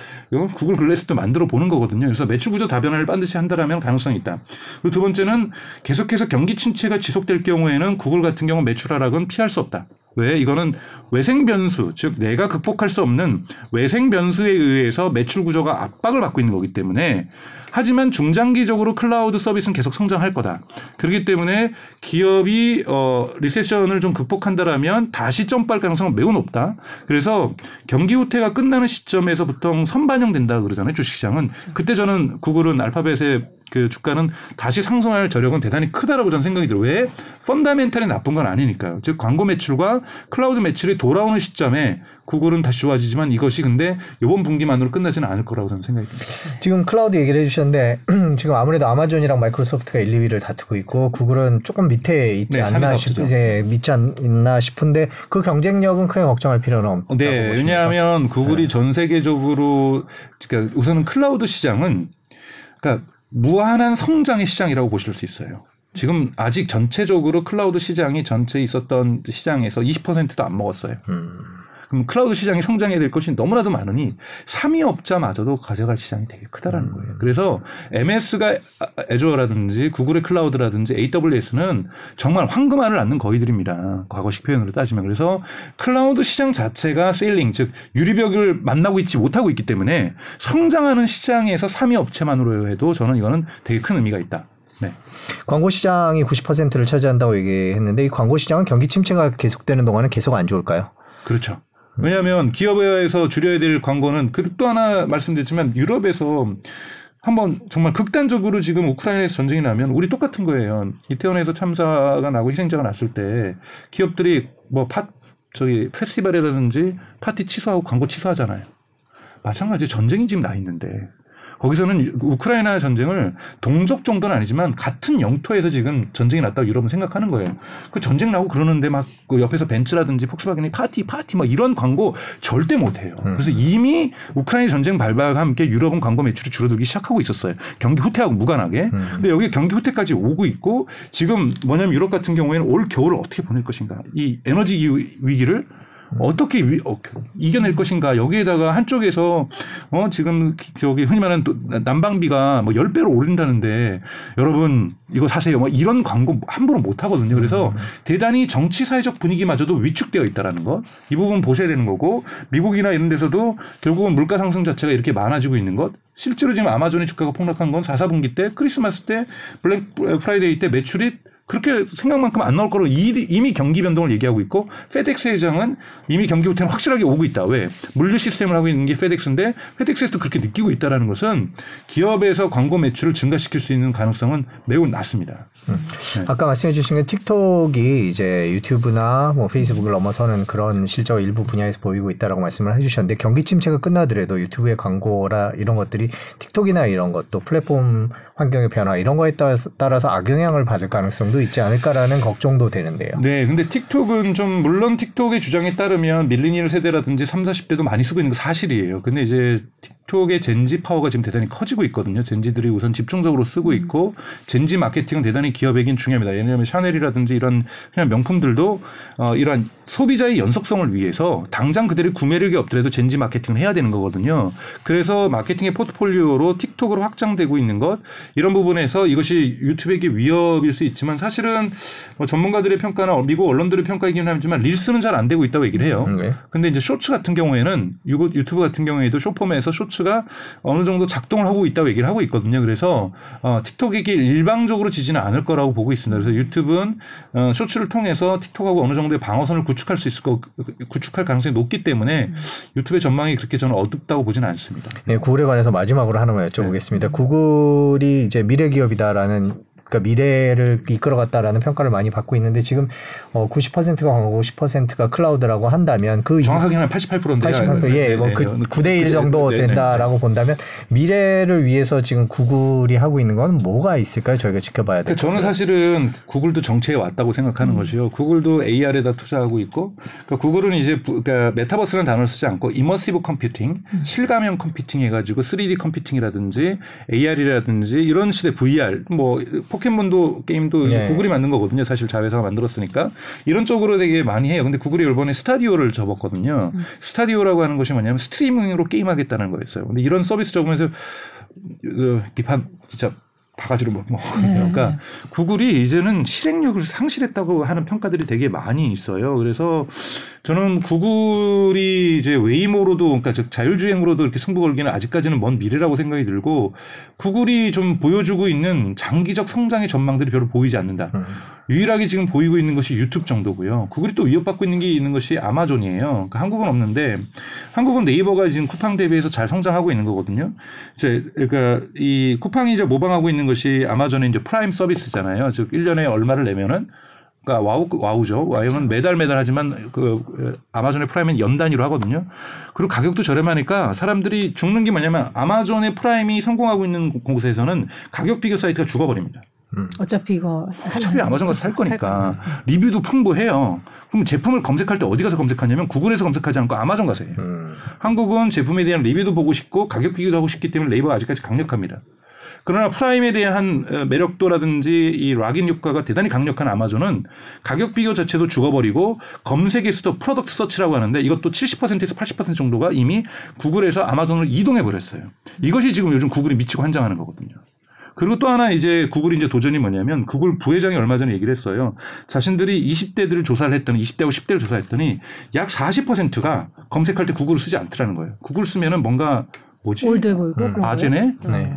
구글 글래스도 만들어 보는 거거든요. 그래서 매출 구조 다변화를 반드시 한다라면 가능성이 있다. 그리고 두 번째는 계속해서 경기 침체가 지속될 경우에는 구글 같은 경우 매출 하락은 피할 수 없다. 왜? 이거는 외생 변수, 즉 내가 극복할 수 없는 외생 변수에 의해서 매출 구조가 압박을 받고 있는 거기 때문에 하지만 중장기적으로 클라우드 서비스는 계속 성장할 거다. 그렇기 때문에 기업이 어 리세션을 좀 극복한다라면 다시 점프할 가능성은 매우 높다. 그래서 경기 후퇴가 끝나는 시점에서 보통 선반영된다 그러잖아요. 주식시장은 그때 저는 구글은 알파벳의 그 주가는 다시 상승할 저력은 대단히 크다라고 저는 생각이 들어요. 왜? fundamental이 나쁜 건 아니니까요. 즉 광고 매출과 클라우드 매출이 돌아오는 시점에 구글은 다시 좋아지지만 이것이 근데 이번 분기만으로 끝나지는 않을 거라고 저는 생각이 듭니다. 지금 클라우드 얘기를 해주셨는데 [CLEARS THROAT] 지금 아무래도 아마존이랑 마이크로소프트가 1, 2위를 다투고 있고 구글은 조금 밑에 있지 네, 않나 싶. 이제 밑이지 않나 싶은데 그 경쟁력은 크게 걱정할 필요는 없다고 네? 왜냐하면 구글이 전 세계적으로 그러니까 우선은 클라우드 시장은 그러니까 무한한 성장의 시장이라고 보실 수 있어요. 지금 아직 전체적으로 클라우드 시장이 전체 있었던 시장에서 20%도 안 먹었어요. 음. 그럼 클라우드 시장이 성장해야 될 것이 너무나도 많으니 3위 업자마저도 가져갈 시장이 되게 크다라는 거예요. 그래서 MS가 Azure라든지 구글의 클라우드라든지 AWS는 정말 황금알을 낳는 거위들입니다. 과거식 표현으로 따지면 그래서 클라우드 시장 자체가 ceiling 즉 유리벽을 만나고 있지 못하고 있기 때문에 성장하는 시장에서 3위 업체만으로 해도 저는 이거는 되게 큰 의미가 있다. 네. 광고 시장이 90%를 차지한다고 얘기했는데 이 광고 시장은 경기 침체가 계속되는 동안은 계속 안 좋을까요? 그렇죠. 왜냐하면 기업에서 줄여야 될 광고는 그리고 또 하나 말씀드렸지만 유럽에서 한번 정말 극단적으로 지금 우크라이나에서 전쟁이 나면 우리 똑같은 거예요. 이태원에서 참사가 나고 희생자가 났을 때 기업들이 뭐 파, 저기 페스티벌이라든지 파티 취소하고 광고 취소하잖아요. 마찬가지 전쟁이 지금 나 있는데 거기서는 우크라이나 전쟁을 동족 정도는 아니지만 같은 영토에서 지금 전쟁이 났다고 유럽은 생각하는 거예요. 그 전쟁 나고 그러는데 막 그 옆에서 벤츠라든지 폭스바겐이 파티 파티 막 이런 광고 절대 못 해요. 그래서 이미 우크라이나 전쟁 발발과 함께 유럽은 광고 매출이 줄어들기 시작하고 있었어요. 경기 후퇴하고 무관하게. 근데 여기 경기 후퇴까지 오고 있고 지금 뭐냐면 유럽 같은 경우에는 올 겨울을 어떻게 보낼 것인가. 이 에너지 기- 위기를 어떻게 위- 어, 이겨낼 것인가? 여기에다가 한쪽에서 어 지금 기- 저기 흔히 말하는 또 난방비가 뭐 10배로 오른다는데 여러분 이거 사세요. 뭐 이런 광고 함부로 못 하거든요. 그래서 대단히 정치 사회적 분위기마저도 위축되어 있다라는 것이 부분 보셔야 되는 거고 미국이나 이런 데서도 결국은 물가 상승 자체가 이렇게 많아지고 있는 것. 실제로 지금 아마존의 주가가 폭락한 건 4, 4분기 때 크리스마스 때 블랙 프라이데이 때 매출이 그렇게 생각만큼 안 나올 거로 이- 이미 경기 변동을 얘기하고 있고 페덱스 회장은 이미 경기 후퇴는 확실하게 오고 있다. 왜? 물류 시스템을 하고 있는 게 페덱스인데 페덱스에서도 그렇게 느끼고 있다라는 것은 기업에서 광고 매출을 증가시킬 수 있는 가능성은 매우 낮습니다. 아까 말씀해 주신 게 틱톡이 이제 유튜브나 뭐 페이스북을 넘어서는 그런 실적 일부 분야에서 보이고 있다라고 말씀을 해 주셨는데 경기 침체가 끝나더라도 유튜브의 광고라 이런 것들이 틱톡이나 이런 것도 플랫폼 환경의 변화 이런 거에 따라서, 따라서 악영향을 받을 가능성도 있지 않을까라는 걱정도 되는데요. 네, 근데 틱톡은 좀 물론 틱톡의 주장에 따르면 밀리니얼 세대라든지 3, 40대도 많이 쓰고 있는 거 사실이에요. 근데 이제 틱- 틱톡의 젠지 파워가 지금 대단히 커지고 있거든요. 젠지들이 우선 집중적으로 쓰고 있고 젠지 마케팅은 대단히 기업에겐 중요합니다. 들면 샤넬이라든지 이런 그냥 명품들도 어, 이러한 소비자의 연속성을 위해서 당장 그들의 구매력이 없더라도 젠지 마케팅을 해야 되는 거거든요. 그래서 마케팅의 포트폴리오로 틱톡으로 확장되고 있는 것 이런 부분에서 이것이 유튜브에게 위협일 수 있지만 사실은 뭐 전문가들의 평가나 미국 언론들의 평가이긴 하지만 릴스는 잘 안 되고 있다고 얘기를 해요. 음, 네. 근데 이제 쇼츠 같은 경우에는 유튜브 같은 경우에도 쇼폼에서 쇼츠 가 어느 정도 작동을 하고 있다고 얘기를 하고 있거든요. 그래서 어, 틱톡에게 일방적으로 지지는 않을 거라고 보고 있습니다. 그래서 유튜브는 어, 쇼츠를 통해서 틱톡하고 어느 정도의 방어선을 구축할 수 있을 거 구축할 가능성이 높기 때문에 유튜브의 전망이 그렇게 저는 어둡다고 보지는 않습니다. 네, 구글에 관해서 마지막으로 하나만 여쭤보겠습니다. 구글이 이제 미래 기업이다라는 그러니까 미래를 이끌어갔다라는 평가를 많이 받고 있는데 지금 어 90%가 광고, 10%가 클라우드라고 한다면 그 정확하게는 88%인데요. 88%, 예, 뭐그 9대 1 정도 네. 된다라고 본다면 미래를 위해서 지금 구글이 하고 있는 건 뭐가 있을까요? 저희가 지켜봐야 그러니까 될 저는 사실은 구글도 정체에 왔다고 생각하는 음. 것이요. 구글도 AR에다 투자하고 있고, 그러니까 구글은 이제 부- 그러니까 메타버스라는 단어를 쓰지 않고 immersive computing, 음. 실감형 컴퓨팅 해가지고 3D 컴퓨팅이라든지 AR이라든지 이런 시대 VR, 뭐 포켓몬도 게임도 네. 구글이 만든 거거든요. 사실 자회사가 만들었으니까 이런 쪽으로 되게 많이 해요. 근데 구글이 이번에 스타디아를 접었거든요. 스타디아라고 하는 것이 뭐냐면 스트리밍으로 게임하겠다는 거였어요. 근데 이런 서비스 접으면서 그 비판 진짜 바가지로 먹- 먹거든요. 그러니까 구글이 이제는 실행력을 상실했다고 하는 평가들이 되게 많이 있어요. 그래서 저는 구글이 이제 웨이모로도 그러니까 즉 자율주행으로도 이렇게 승부 걸기는 아직까지는 먼 미래라고 생각이 들고 구글이 좀 보여주고 있는 장기적 성장의 전망들이 별로 보이지 않는다. 음. 유일하게 지금 보이고 있는 것이 유튜브 정도고요. 구글이 또 위협받고 있는 게 있는 것이 아마존이에요. 그러니까 한국은 없는데 한국은 네이버가 지금 쿠팡 대비해서 잘 성장하고 있는 거거든요. 이제 그러니까 이 쿠팡이 이제 모방하고 있는 것이 아마존의 이제 프라임 서비스잖아요. 즉 1년에 얼마를 내면은 그러니까 와우 와우죠. 와우는 매달 매달 하지만 그 어, 아마존의 프라임은 연 단위로 하거든요. 그리고 가격도 저렴하니까 사람들이 죽는 게 뭐냐면 아마존의 프라임이 성공하고 있는 곳에서는 가격 비교 사이트가 죽어버립니다. 어차피 이거 어차피 아마존 가서 살 거니까 리뷰도 풍부해요. 그럼 제품을 검색할 때 어디 가서 검색하냐면 구글에서 검색하지 않고 아마존 가서 해요. 음. 한국은 제품에 대한 리뷰도 보고 싶고 가격 비교도 하고 싶기 때문에 네이버가 아직까지 강력합니다. 그러나 프라임에 대한 어, 매력도라든지 이 lock-in 효과가 대단히 강력한 아마존은 가격 비교 자체도 죽어버리고 검색에서도 product search라고 하는데 이것도 70%에서 80% 정도가 이미 구글에서 아마존으로 이동해 버렸어요. 이것이 지금 요즘 구글이 미치고 환장하는 거거든요. 그리고 또 하나 이제 구글이 이제 도전이 뭐냐면 구글 부회장이 얼마 전에 얘기를 했어요. 자신들이 20대들을 조사를 했더니 20대하고 10대를 조사했더니 약 40%가 검색할 때 구글을 쓰지 않더라는 거예요. 구글 쓰면은 뭔가 뭐지? old해 보이고 거예요? 아재네? 네.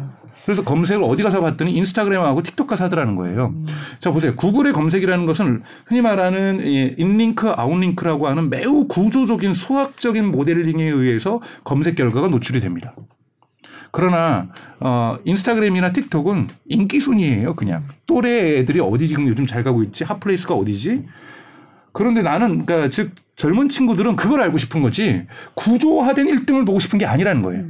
그래서 검색을 어디 가서 봤더니 인스타그램하고 틱톡 가서 하더라는 거예요. 자 보세요. 구글의 검색이라는 것은 흔히 말하는 이 in-link, out-link라고 하는 매우 구조적인 수학적인 모델링에 의해서 검색 결과가 노출이 됩니다. 그러나 어 인스타그램이나 틱톡은 인기 순위예요, 그냥. 또래 애들이 어디 지금 요즘 잘 가고 있지? 핫플레이스가 어디지? 그런데 나는 그러니까 즉 젊은 친구들은 그걸 알고 싶은 거지 구조화된 1등을 보고 싶은 게 아니라는 거예요.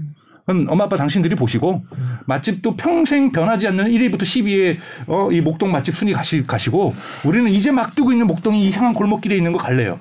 그건 엄마 아빠 당신들이 보시고 맛집도 평생 변하지 않는 1위부터 10위에 어, 이 목동 맛집 순위 가시, 가시고 우리는 이제 막 뜨고 있는 목동이 이상한 골목길에 있는 거 갈래요.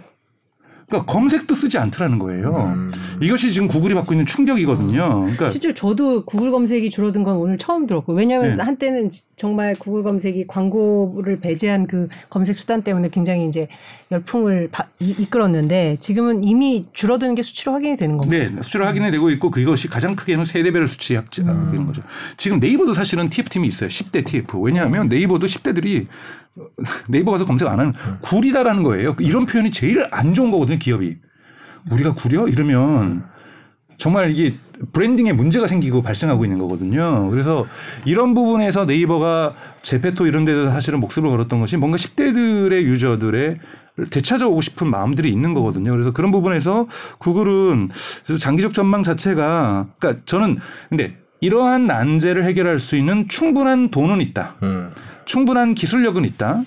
그러니까 검색도 쓰지 않더라는 거예요. 음. 이것이 지금 구글이 받고 있는 충격이거든요. 그러니까 실제로 저도 구글 검색이 줄어든 건 오늘 처음 들었고 왜냐하면 네. 한때는 지- 정말 구글 검색이 광고를 배제한 그 검색 수단 때문에 굉장히 이제 열풍을 바- 이, 이끌었는데 지금은 이미 줄어드는 게 수치로 확인이 되는 겁니다. 네, 수치로 확인이 되고 있고 그것이 가장 크게는 세대별 수치하고 있는 거죠. 지금 네이버도 사실은 TF팀이 있어요. 10대 TF. 왜냐하면 네이버도 10대들이 네이버 가서 검색 안 하는 구리다라는 거예요. 이런 표현이 제일 안 좋은 거거든요, 기업이. 우리가 구려? 이러면 정말 이게 브랜딩에 문제가 생기고 발생하고 있는 거거든요. 그래서 이런 부분에서 네이버가 제페토 이런 데서 사실은 목숨을 걸었던 것이 뭔가 10대들의 유저들의 되찾아오고 싶은 마음들이 있는 거거든요. 그래서 그런 부분에서 구글은 장기적 전망 자체가 그러니까 저는 근데 이러한 난제를 해결할 수 있는 충분한 돈은 있다. 음. 충분한 기술력은 있다.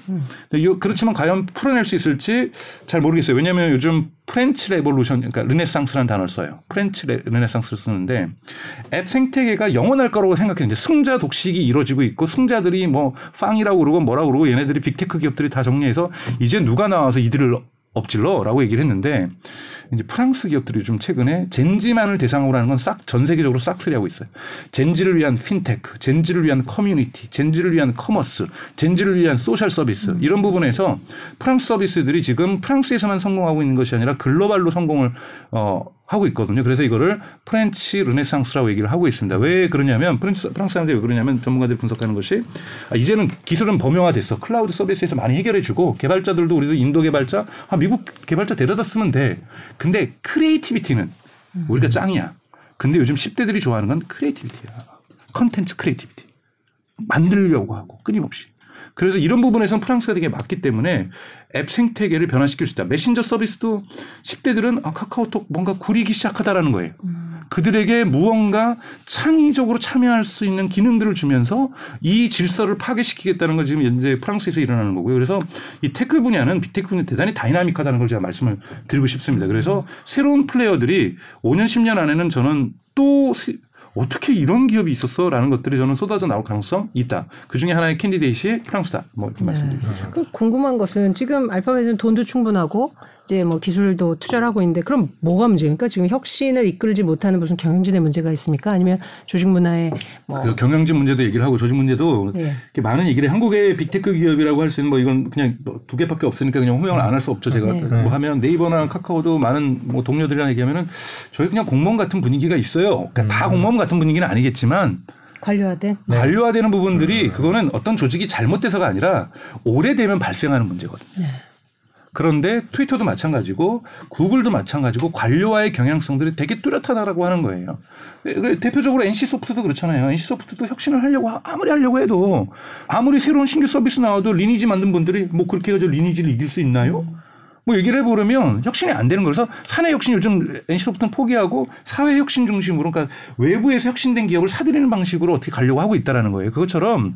요- 그렇지만 과연 풀어낼 수 있을지 잘 모르겠어요. 왜냐하면 요즘 French Revolution, 그러니까 르네상스라는 단어를 써요. French Re-, Renaissance를 쓰는데 앱 생태계가 영원할 거라고 생각했는데 승자 독식이 이루어지고 있고 승자들이 뭐 FAANG이라고 그러고 뭐라고 그러고 얘네들이 빅테크 기업들이 다 정리해서 이제 누가 나와서 이들을 엎질러라고 얘기를 했는데 이제 프랑스 기업들이 좀 최근에 Gen Z만을 대상으로 하는 건 싹 전 세계적으로 싹쓸이하고 있어요. 젠지를 위한 핀테크, 젠지를 위한 커뮤니티, 젠지를 위한 커머스, Gen Z를 위한 social 서비스 이런 부분에서 프랑스 서비스들이 지금 프랑스에서만 성공하고 있는 것이 아니라 글로벌로 성공을 어 하고 있거든요. 그래서 이거를 French Renaissance라고 얘기를 하고 있습니다. 왜 그러냐면 프랑스, 프랑스 사람들이 왜 그러냐면 전문가들이 분석하는 것이 아, 이제는 기술은 범용화됐어. 클라우드 서비스에서 많이 해결해주고 개발자들도 우리도 인도 개발자, 아, 미국 개발자 데려다 쓰면 돼. 근데 creativity는 우리가 짱이야. 근데 요즘 10대들이 좋아하는 건 creativity야. 컨텐츠 creativity. 만들려고 하고 끊임없이. 그래서 이런 부분에서는 프랑스가 되게 맞기 때문에 앱 생태계를 변화시킬 수 있다. 메신저 서비스도 10대들은 아, 카카오톡 뭔가 구리기 시작하다라는 거예요. 그들에게 무언가 창의적으로 참여할 수 있는 기능들을 주면서 이 질서를 파괴시키겠다는 건 지금 현재 프랑스에서 일어나는 거고요. 그래서 이 테크 분야는 빅테크 분야 대단히 다이나믹하다는 걸 제가 말씀을 드리고 싶습니다. 그래서 새로운 플레이어들이 5년 10년 안에는 저는 또 어떻게 이런 기업이 있었어 라는 것들이 저는 쏟아져 나올 가능성 이 있다. 그 중에 하나의 candidate이 프랑스다. 뭐 이렇게 말씀드리죠. 그 궁금한 것은 지금 알파벳은 돈도 충분하고 이제 뭐 기술도 투자를 하고 있는데 그럼 뭐가 문제입니까? 지금 혁신을 이끌지 못하는 무슨 경영진의 문제가 있습니까? 아니면 조직 문화에 뭐그 경영진 문제도 얘기를 하고 조직 문제도 예. 이렇게 많은 얘기를 해. 한국의 빅테크 기업이라고 할 수 있는 뭐 이건 그냥 두 개밖에 없으니까 그냥 호명을 안 할 수 없죠. 제가 네. 뭐 하면 네이버나 카카오도 많은 뭐 동료들이랑 얘기하면은 저희 그냥 공무원 같은 분위기가 있어요. 그러니까 다 공무원 같은 분위기는 아니겠지만 관료화된 네. 관료화되는 부분들이 그거는 어떤 조직이 잘못돼서가 아니라 오래되면 발생하는 문제거든요. 그런데 트위터도 마찬가지고 구글도 마찬가지고 관료와의 경향성들이 되게 뚜렷하다라고 하는 거예요. 그 대표적으로 NC 소프트도 그렇잖아요. NC 소프트도 혁신을 하려고 하- 아무리 하려고 해도 아무리 새로운 신규 서비스 나와도 리니지 만든 분들이 뭐 그렇게 해서 리니지를 이길 수 있나요? 뭐 얘기를 해보려면 혁신이 안 되는 거라서 사내 혁신 요즘 NC소프트는 포기하고 사회 혁신 중심으로 그러니까 외부에서 혁신된 기업을 사들이는 방식으로 어떻게 가려고 하고 있다라는 거예요. 그것처럼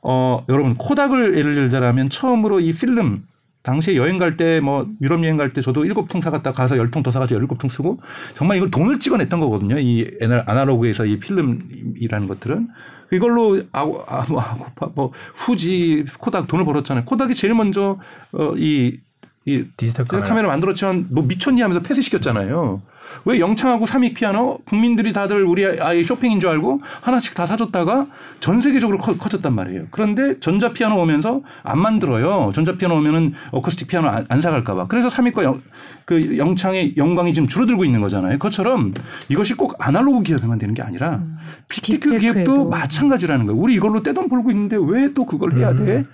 어 여러분 코닥을 예를 들자면 처음으로 이 필름 당시에 여행 갈 때 뭐 유럽 여행 갈 때 저도 일곱 통 사갔다 가서 열 통 더 사가지고 열일곱 통 쓰고 정말 이걸 돈을 찍어냈던 거거든요. 이 아날로그에서 이 필름이라는 것들은 이걸로 아고 아, 뭐, 아고파, 뭐 후지 코닥 돈을 벌었잖아요. 코닥이 제일 먼저 어이 이 디지털 카메라. 카메라. 만들었지만 뭐 미쳤니 하면서 폐쇄시켰잖아요. 왜 영창하고 삼익 피아노 국민들이 다들 우리 아이 쇼팽인 줄 알고 하나씩 다 사줬다가 전 세계적으로 커, 커졌단 말이에요. 그런데 전자 피아노 오면서 안 만들어요. 전자 피아노 오면은 어쿠스틱 피아노 안, 안 사갈까봐. 그래서 삼익과 영, 그 영창의 영광이 지금 줄어들고 있는 거잖아요. 그것처럼 이것이 꼭 아날로그 기업에만 되는 게 아니라 빅테크 기업도 빅테크에도. 마찬가지라는 거예요. 우리 이걸로 떼돈 벌고 있는데 왜 또 그걸 해야 돼?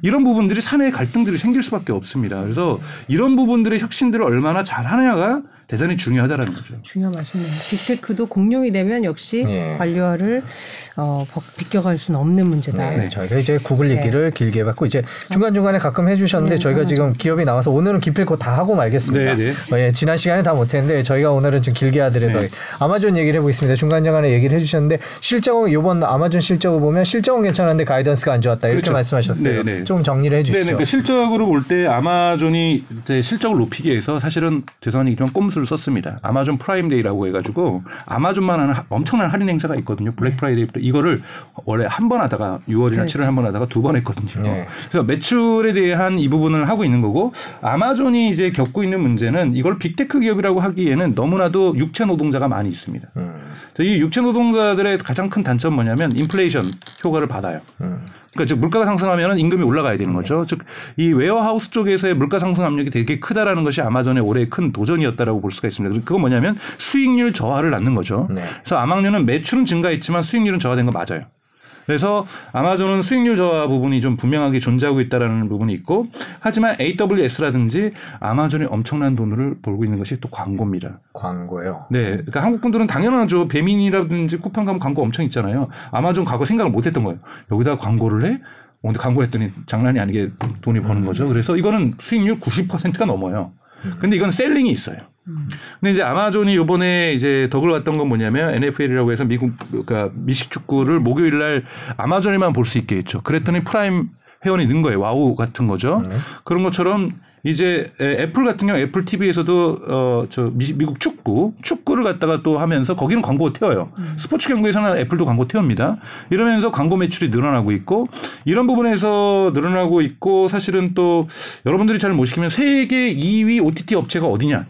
이런 부분들이 사내의 갈등들이 생길 수밖에 없습니다. 그래서 이런 부분들의 혁신들을 얼마나 잘하느냐가 대단히 중요하다라는 거죠. 중요한 말씀이에요. 빅테크도 공룡이 되면 역시 예. 관료화를 어, 벗- 비껴갈 수는 없는 문제다. 네, 저희가 이제 구글 네. 얘기를 길게 해봤고 이제 중간 중간에 가끔 해주셨는데 네, 저희가 당연하죠. 지금 기업이 나와서 오늘은 기필코 다 하고 말겠습니다. 네, 네. 어, 예, 지난 시간에 다 못했는데 저희가 오늘은 좀 길게 하더라도 네. 아마존 얘기를 해보겠습니다. 중간 중간에 얘기를 해주셨는데 실적은 이번 아마존 실적을 보면 실적은 괜찮은데 가이던스가 안 좋았다 이렇게 그렇죠. 말씀하셨어요. 네, 네. 좀 정리를 해주시죠. 네, 네. 그 실적으로 볼 때 아마존이 이제 실적을 높이기 위해서 사실은 죄송한 얘기지 만 꼼수를 썼습니다. 아마존 프라임데이라고 해가지고 아마존만 하는 하- 엄청난 할인 행사가 있거든요. 블랙 프라이데이 이거를 원래 한 번 하다가 6월이나 그렇죠. 7월 한번 하다가 두 번 했거든요. 네. 그래서 매출에 대한 이 부분을 하고 있는 거고 아마존이 이제 겪고 있는 문제는 이걸 빅테크 기업이라고 하기에는 너무나도 육체 노동자가 많이 있습니다. 음, 이 육체 노동자들의 가장 큰 단점 뭐냐면 인플레이션 효과를 받아요. 음. 그러니까 즉 물가가 상승하면 임금이 올라가야 되는 거죠. 즉 이 warehouse 쪽에서의 물가 상승 압력이 되게 크다라는 것이 아마존의 올해 의 큰 도전이었다라고 볼 수가 있습니다. 그건 뭐냐면 수익률 저하를 낳는 거죠. 네. 그래서 아마존은 매출은 증가했지만 수익률은 저하된 건 맞아요. 그래서 아마존은 수익률 저하 부분이 좀 분명하게 존재하고 있다라는 부분이 있고 하지만 AWS라든지 아마존이 엄청난 돈을 벌고 있는 것이 또 광고입니다. 광고요. 네. 그러니까 한국 분들은 당연하죠. 배민이라든지 쿠팡 가면 광고 엄청 있잖아요. 아마존 과거 생각을 못 했던 거예요. 여기다 광고를 해? 어, 근데 광고했더니 장난이 아니게 돈이 버는 거죠. 그래서 이거는 수익률 90%가 넘어요. 근데 이건 ceiling이 있어요. 근데 이제 아마존이 요번에 이제 덕을 봤던 건 뭐냐면 NFL이라고 해서 미국 그러니까 미식 축구를 목요일 날 아마존에만 볼 수 있게 했죠. 그랬더니 프라임 회원이 는 거예요. 와우 같은 거죠. 그런 것처럼 이제 에, 애플 같은 경우 애플 TV에서도 어저 미국 축구 축구를 갖다가 또 하면서 거기는 광고가 튀어요. 스포츠 경기에서는 애플도 광고 튀옵니다. 이러면서 광고 매출이 늘어나고 있고 이런 부분에서 늘어나고 있고 사실은 또 여러분들이 잘 모르시면 세계 2위 OTT 업체가 어디냐?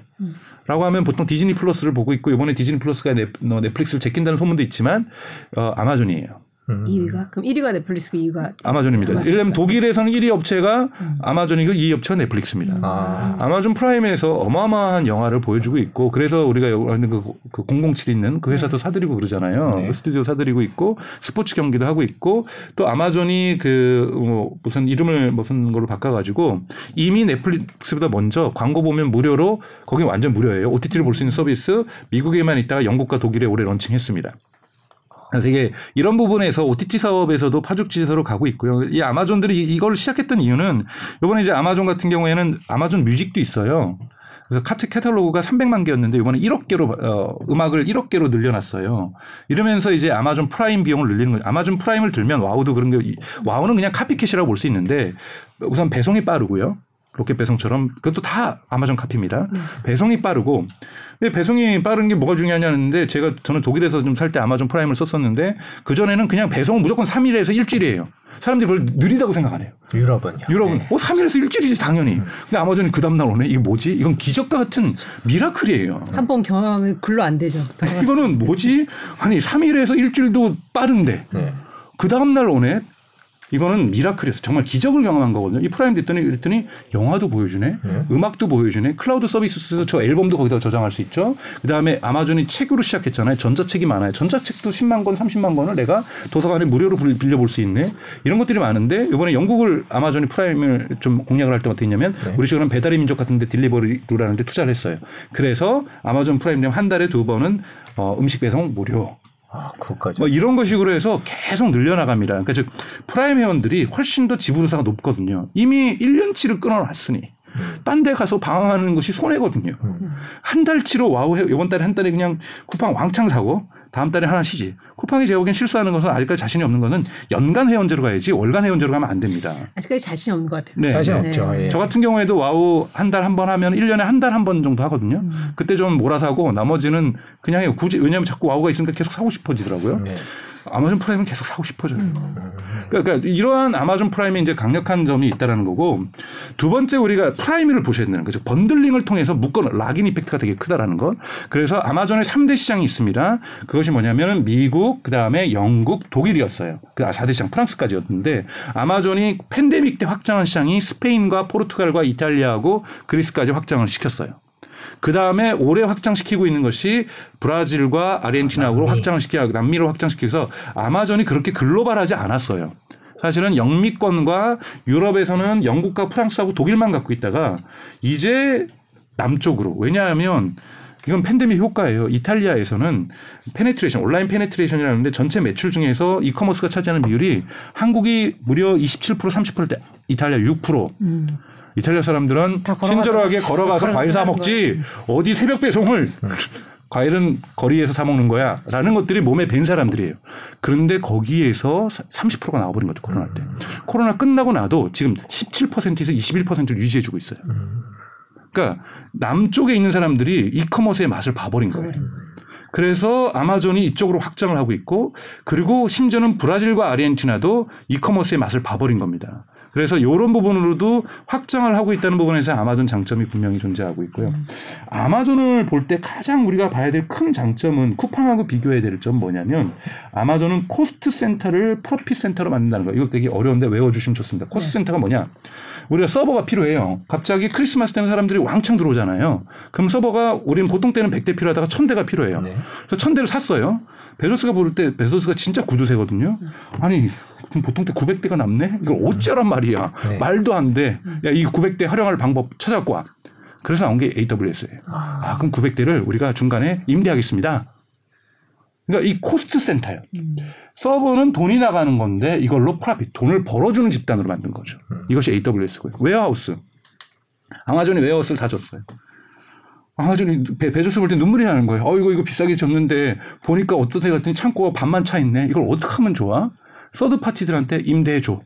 라고 하면 보통 디즈니 플러스를 보고 있고 이번에 디즈니 플러스가 넷, 어, 넷플릭스를 제낀다는 소문도 있지만 어, 아마존이에요. 2위가 그럼 1위가 넷플릭스고 2위가 아마존입니다. 예를 들면 독일에서는 1위 업체가 아마존이고 2위 업체가 넷플릭스입니다. 아. 아마존 프라임에서 어마어마한 영화를 보여주고 있고 그래서 우리가 여기 있는 그, 그007 있는 그 회사도 사들이고 그러잖아요. 네. 그 스튜디오 사들이고 있고 스포츠 경기도 하고 있고 또 아마존이 그 뭐 무슨 이름을 무슨 걸로 바꿔가지고 이미 넷플릭스보다 먼저 광고 보면 무료로 거기 완전 무료예요. OTT를 볼 수 있는 서비스 미국에만 있다가 영국과 독일에 올해 런칭했습니다. 그래서 이게 이런 부분에서 OTT 사업에서도 파죽지세로 가고 있고요. 이 아마존들이 이- 이걸 시작했던 이유는 이번에 이제 아마존 같은 경우에는 아마존 뮤직도 있어요. 그래서 카트 카탈로그가 300만 개였는데 이번에 1억 개로 어, 음악을 1억 개로 늘려놨어요. 이러면서 이제 아마존 프라임 비용을 늘리는 거죠. 아마존 프라임을 들면 와우도 그런 게 이- 와우는 그냥 copycat이라고 볼 수 있는데 우선 배송이 빠르고요. 로켓 배송처럼 그것도 다 아마존 카피입니다. 배송이 빠르고 근데 배송이 빠른 게 뭐가 중요하냐는데 제가 저는 독일에서 좀 살 때 아마존 프라임을 썼었는데 그 전에는 그냥 배송은 무조건 3일에서 일주일이에요. 사람들이 그걸 느리다고 생각 안 해요. 유럽은요. 유럽은 네. 어 3일에서 일주일이지 당연히. 근데 아마존이 그 다음 날 오네. 이게 뭐지? 이건 기적과 같은 miracle이에요. 한 번 경험하면 글로 안 되죠. 이거는 뭐지? 아니 3일에서 일주일도 빠른데 네. 그 다음 날 오네. 이거는 miracle이었어. 정말 기적을 경험한 거거든요. 이 프라임 됐더니 그랬더니 영화도 보여주네, 네. 음악도 보여주네, 클라우드 서비스 저 앨범도 거기다 저장할 수 있죠. 그 다음에 아마존이 책으로 시작했잖아요. 전자책이 많아요. 전자책도 10만 권, 30만 권을 내가 도서관에 무료로 빌- 빌려볼 수 있네. 이런 것들이 많은데 이번에 영국을 아마존이 프라임을 좀 공략을 할 때 어떻게 했냐면 네. 우리 식으로는 배달의 민족 같은 데 딜리버루라는 데 투자를 했어요. 그래서 아마존 프라임 되면 한 달에 두 번은 어, 음식 배송 무료. 아, 그것까지. 뭐 이런 것식으로 해서 계속 늘려나갑니다. 그러니까 즉 프라임 회원들이 훨씬 더 지불 의사가 높거든요. 이미 1년치를 끊어놨으니 딴 데 가서 방황하는 것이 손해거든요. 한 달치로 와우 해- 이번 달에 한 달에 그냥 쿠팡 왕창 사고 다음 달에 하나 쉬지. 쿠팡이 제가 보기엔 실수하는 것은 아직까지 자신이 없는 것은 연간 회원제로 가야지 월간 회원제로 가면 안 됩니다. 아직까지 자신 없는 것 같아요. 네. 자신 네. 없죠. 예. 저 같은 경우에도 와우 한 달 한 번 하면 1년에 한 달 한 번 정도 하거든요. 그때 좀 몰아사고 나머지는 그냥 해요. 굳이 왜냐하면 자꾸 와우가 있으니까 계속 사고 싶어지더라고요. 네. 아마존 프라임은 계속 사고 싶어져요. 그러니까 이러한 아마존 프라임의 이제 강력한 점이 있다라는 거고 두 번째 우리가 프라임을 보셔야 되는 거죠. bundling을 통해서 묶어 lock-in effect가 되게 크다라는 것. 그래서 아마존의 3대 시장이 있습니다. 그것이 뭐냐면은 미국, 그다음에 영국, 독일이었어요. 그 4대 시장 프랑스까지였는데 아마존이 팬데믹 때 확장한 시장이 스페인과 포르투갈과 이탈리아하고 그리스까지 확장을 시켰어요. 그 다음에 올해 확장시키고 있는 것이 브라질과 아르헨티나로 확장을 시켜 남미로 확장시켜서 아마존이 그렇게 글로벌하지 않았어요. 사실은 영미권과 유럽에서는 영국과 프랑스하고 독일만 갖고 있다가 이제 남쪽으로 왜냐하면 이건 팬데믹 효과예요. 이탈리아에서는 penetration, 온라인 penetration이라는데 전체 매출 중에서 e-commerce가 차지하는 비율이 한국이 무려 27% 30%대 이탈리아 6%. 이탈리아 사람들은 친절하게 [LAUGHS] 걸어가서 과일 사 먹지 어디 새벽 배송을 [LAUGHS] 과일은 거리에서 사 먹는 거야 라는 것들이 몸에 밴 사람들이에요. 그런데 거기에서 30%가 나와버린 거죠 코로나 때. 코로나 끝나고 나도 지금 17%에서 21%를 유지해주고 있어요. 그러니까 남쪽에 있는 사람들이 이커머스의 맛을 봐버린 거예요. 그래서 아마존이 이쪽으로 확장을 하고 있고 그리고 심지어는 브라질과 아르헨티나도 e-commerce의 맛을 봐버린 겁니다. 그래서 이런 부분으로도 확장을 하고 있다는 부분에서 아마존 장점이 분명히 존재하고 있고요. 아마존을 볼 때 가장 우리가 봐야 될 큰 장점은 쿠팡하고 비교해야 될 점 뭐냐면 아마존은 cost center를 profit center로 만든다는 거. 이거 되게 어려운데 외워주시면 좋습니다. cost center가 뭐냐? 우리가 서버가 필요해요. 갑자기 크리스마스 때는 사람들이 왕창 들어오잖아요. 그럼 서버가 우리는 보통 때는 100대 필요하다가 1000대가 필요해요. 네. 그래서 1000대를 샀어요. 베조스가 부를 때 베조스가 진짜 구두쇠거든요. 아니 그럼 보통 때 900대가 남네? 이걸 어쩌란 말이야. 네. 말도 안 돼. 야, 이 900대 활용할 방법 찾아갖고 와. 그래서 나온 게 AWS예요. 아, 그럼 900대를 우리가 중간에 임대하겠습니다. 그러니까 이 cost center예요. 서버는 돈이 나가는 건데 이걸로 profit, 돈을 벌어주는 집단으로 만든 거죠. 이것이 AWS고요. Warehouse. 아마존이 warehouse를 다 지었어요. 아마존이 배, 베조스 볼 때 눈물이 나는 거예요. 어, 이거, 이거 비싸게 지었는데 보니까 데 갔더니 창고가 반만 차 있네. 이걸 어떻게 하면 좋아? third party들한테 임대해줘.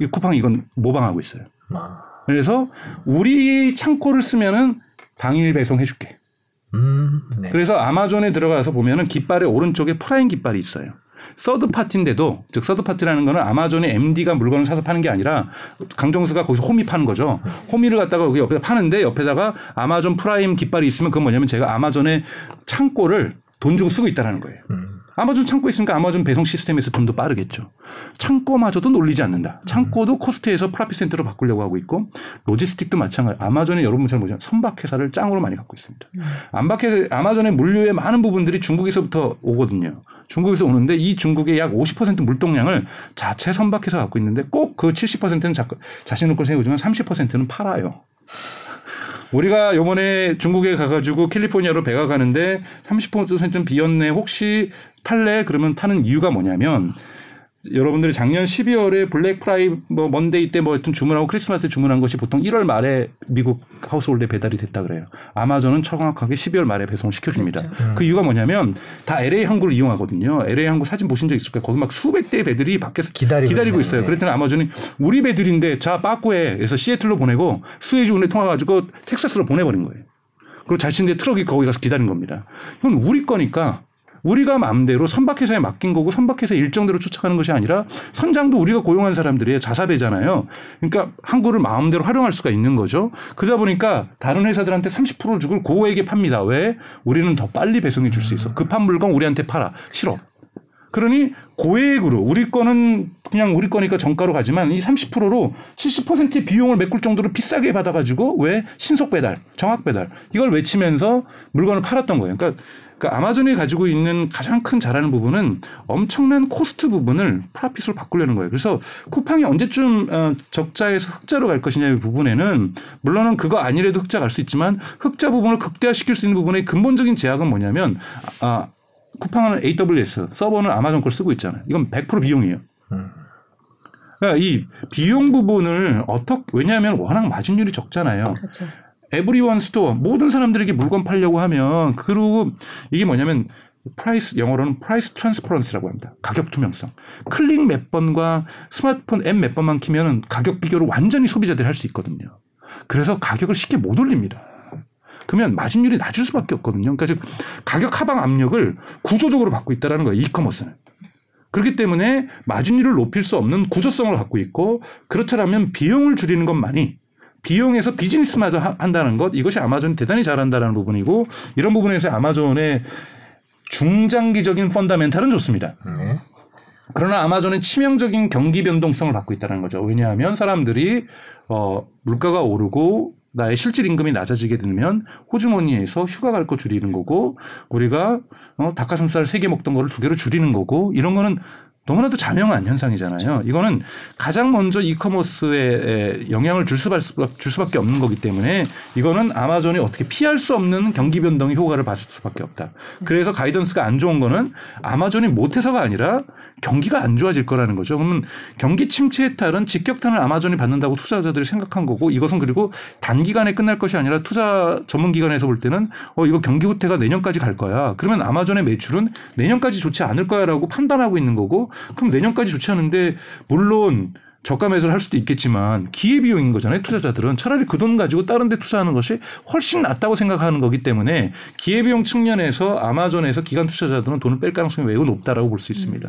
이 쿠팡이 이건 모방하고 있어요. 아, 그래서 우리 창고를 쓰면은 당일 배송해줄게. 음, 네. 그래서 아마존에 들어가서 보면은 깃발의 오른쪽에 프라임 깃발이 있어요. third party인데도 즉 third party라는 거는 아마존의 MD가 물건을 사서 파는 게 아니라 강정수가 거기서 호미 파는 거죠. 호미를 갖다가 여기 옆에 파는데 옆에다가 아마존 프라임 깃발이 있으면 그건 뭐냐면 제가 아마존의 창고를 돈 주고 쓰고 있다라는 거예요. 아마존 창고에 있으니까 아마존 배송 시스템에서 좀 더 빠르겠죠. 창고마저도 놀리지 않는다. 창고도 cost에서 profit center로 바꾸려고 하고 있고 logistic도 마찬가지. 아마존이 여러분 잘 모르지만 선박 회사를 짱으로 많이 갖고 있습니다. 안박회 아마존의 물류의 많은 부분들이 중국에서부터 오거든요. 중국에서 오는데 이 중국의 약 50% 물동량을 자체 선박회사 갖고 있는데 꼭 그 70%는 자, 자신의 걸 채우지만 30%는 팔아요. 우리가 요번에 중국에 가가지고 캘리포니아로 배가 가는데 30%는 비었네. 혹시 탈래? 그러면 타는 이유가 뭐냐면 여러분들이 작년 12월에 Black Fri- 뭐 Monday 때 뭐 하여튼 주문하고 크리스마스에 주문한 것이 보통 1월 말에 미국 household에 배달이 됐다 그래요. 아마존은 정확하게 12월 말에 배송을 시켜줍니다. 그 이유가 뭐냐면 다 LA 항구를 이용하거든요. LA 항구 사진 보신 적 있을 거예요. 거기 막 수백 대의 배들이 밖에서 기다리고 기다리고. 있어요. 네. 그랬더니 아마존이 우리 배들인데 자 빠꾸해. 그래서 시애틀로 보내고 수에즈 운하 통과해 가지고 텍사스로 보내버린 거예요. 그리고 자신의 트럭이 거기 가서 기다린 겁니다. 이건 우리 거니까 우리가 마음대로 선박회사에 맡긴 거고 선박회사 일정대로 쫓아가는 것이 아니라 선장도 우리가 고용한 사람들이에요. 자사배잖아요. 그러니까 항구를 마음대로 활용할 수가 있는 거죠. 그러다 보니까 다른 회사들한테 30%를 주고 고액에 팝니다. 왜? 우리는 더 빨리 배송해 줄 수 있어. 급한 물건 우리한테 팔아. 싫어. 그러니 고액으로 우리 거는 그냥 우리 거니까 정가로 가지만 이 30%로 70%의 비용을 메꿀 정도로 비싸게 받아가지고 왜 신속 배달, 정확 배달 이걸 외치면서 물건을 팔았던 거예요. 그러니까, 그러니까 아마존이 가지고 있는 가장 큰 잘하는 부분은 엄청난 cost 부분을 profit으로 바꾸려는 거예요. 그래서 쿠팡이 언제쯤 어, 적자에서 흑자로 갈 것이냐의 부분에는 물론은 그거 아니래도 흑자 갈 수 있지만 흑자 부분을 극대화시킬 수 있는 부분의 근본적인 제약은 뭐냐면 아 쿠팡은 AWS 서버는 아마존 걸 쓰고 있잖아요. 이건 100% 비용이에요. 그러니까 이 비용 부분을 어떻게 왜냐하면 워낙 마진율이 적잖아요. 그렇죠. everyone store 모든 사람들에게 물건 팔려고 하면 그리고 이게 뭐냐면 price 영어로는 price transparency라고 합니다. 가격 투명성. 클릭 몇 번과 스마트폰 앱 몇 번만 키면은 가격 비교를 완전히 소비자들이 할 수 있거든요. 그래서 가격을 쉽게 못 올립니다. 그러면 마진율이 낮을 수밖에 없거든요. 그러니까 즉 가격 하방 압력을 구조적으로 받고 있다라는 거예요. 이커머스는. 그렇기 때문에 마진율을 높일 수 없는 구조성을 갖고 있고 그렇다면 비용을 줄이는 것만이 비용에서 비즈니스마저 하- 한다는 것 이것이 아마존이 대단히 잘한다는 부분이고 이런 부분에서 아마존의 중장기적인 펀다멘탈은 좋습니다. 네. 그러나 아마존은 치명적인 경기 변동성을 갖고 있다는 거죠. 왜냐하면 사람들이 어 물가가 오르고 나의 실질 임금이 낮아지게 되면 호주머니에서 휴가 갈 거 줄이는 거고 우리가 어 닭가슴살 세 개 먹던 거를 두 개로 줄이는 거고 이런 거는 너무나도 자명한 현상이잖아요. 이거는 가장 먼저 이커머스에 영향을 줄 수밖에, 줄 수밖에 없는 거기 때문에 이거는 아마존이 어떻게 피할 수 없는 경기 변동의 효과를 받을 수밖에 없다. 그래서 가이던스가 안 좋은 거는 아마존이 못해서가 아니라 경기가 안 좋아질 거라는 거죠. 그러면 경기 침체에 따른 직격탄을 아마존이 받는다고 투자자들이 생각한 거고 이것은 그리고 단기간에 끝날 것이 아니라 투자 전문 기관에서 볼 때는 어 이거 경기 후퇴가 내년까지 갈 거야. 그러면 아마존의 매출은 내년까지 좋지 않을 거야라고 판단하고 있는 거고 그럼 내년까지 좋지 않은데 물론 저가 매수를 할 수도 있겠지만 기회 비용인 거잖아요. 투자자들은 차라리 그 돈 가지고 다른 데 투자하는 것이 훨씬 낫다고 생각하는 거기 때문에 기회 비용 측면에서 아마존에서 기관 투자자들은 돈을 뺄 가능성이 매우 높다라고 볼 수 있습니다.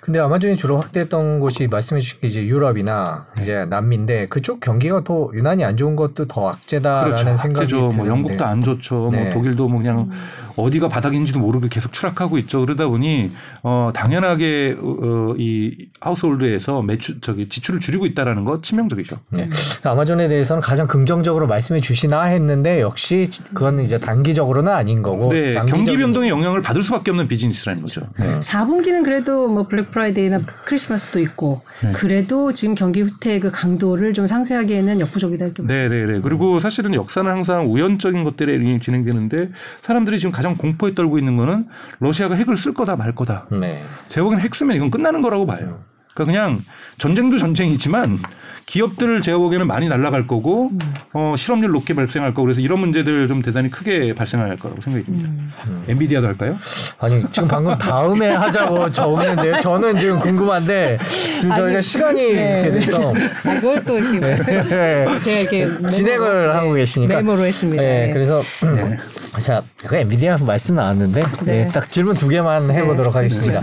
근데 아마존이 주로 확대했던 곳이 말씀해 주신 게 이제 유럽이나 이제 남미인데 그쪽 경기가 더 유난히 안 좋은 것도 더 악재다라는 그렇죠. 생각이 악재죠. 드는데. 뭐 영국도 안 좋죠. 네. 뭐 독일도 뭐 그냥 어디가 바닥인지도 모르고 계속 추락하고 있죠. 그러다 보니 어 당연하게 어, 어, 이 하우스홀드에서 매출 저기 지출을 줄이고 있다라는 거 치명적이죠. 네. 아마존에 대해서는 가장 긍정적으로 말씀해 주시나 했는데 역시 그건 이제 단기적으로는 아닌 거고 네, 경기 변동의 영향을 받을 수밖에 없는 비즈니스라는 거죠. 네. 4분기는 그래도 뭐 블랙 프라이데이나 크리스마스도 있고 네. 그래도 지금 경기 후퇴 그 강도를 좀 상쇄하기에는 역부족이다 이렇게 네, 네, 네. 그리고 사실은 역사는 항상 우연적인 것들에 진행되는데 사람들이 지금 가장 공포에 떨고 있는 거는 러시아가 핵을 쓸 거다 말 거다. 네. 제가 보기엔 핵 쓰면 이건 끝나는 거라고 봐요. 그러니까 그냥 전쟁도 전쟁이지만 기업들을 제가 보기에는 많이 날아갈 거고 어, 실업률 높게 발생할 거고 그래서 이런 문제들 좀 대단히 크게 발생할 거라고 생각이 듭니다. 엔비디아도 할까요? 아니 지금 방금 다음에 하자고 [LAUGHS] 정했는데요. 저는 지금 궁금한데 지금 저희가 아니, 시간이 네. 이렇게 돼서 아, 그걸 또 이렇게 [LAUGHS] 제가 이렇게 메모로, 진행을 네, 하고 계시니까 메모로 했습니다. 네, 네. 그래서 음, 자, 그 엔비디아 말씀 나왔는데 네, 네. 딱 질문 두 개만 해보도록 하겠습니다.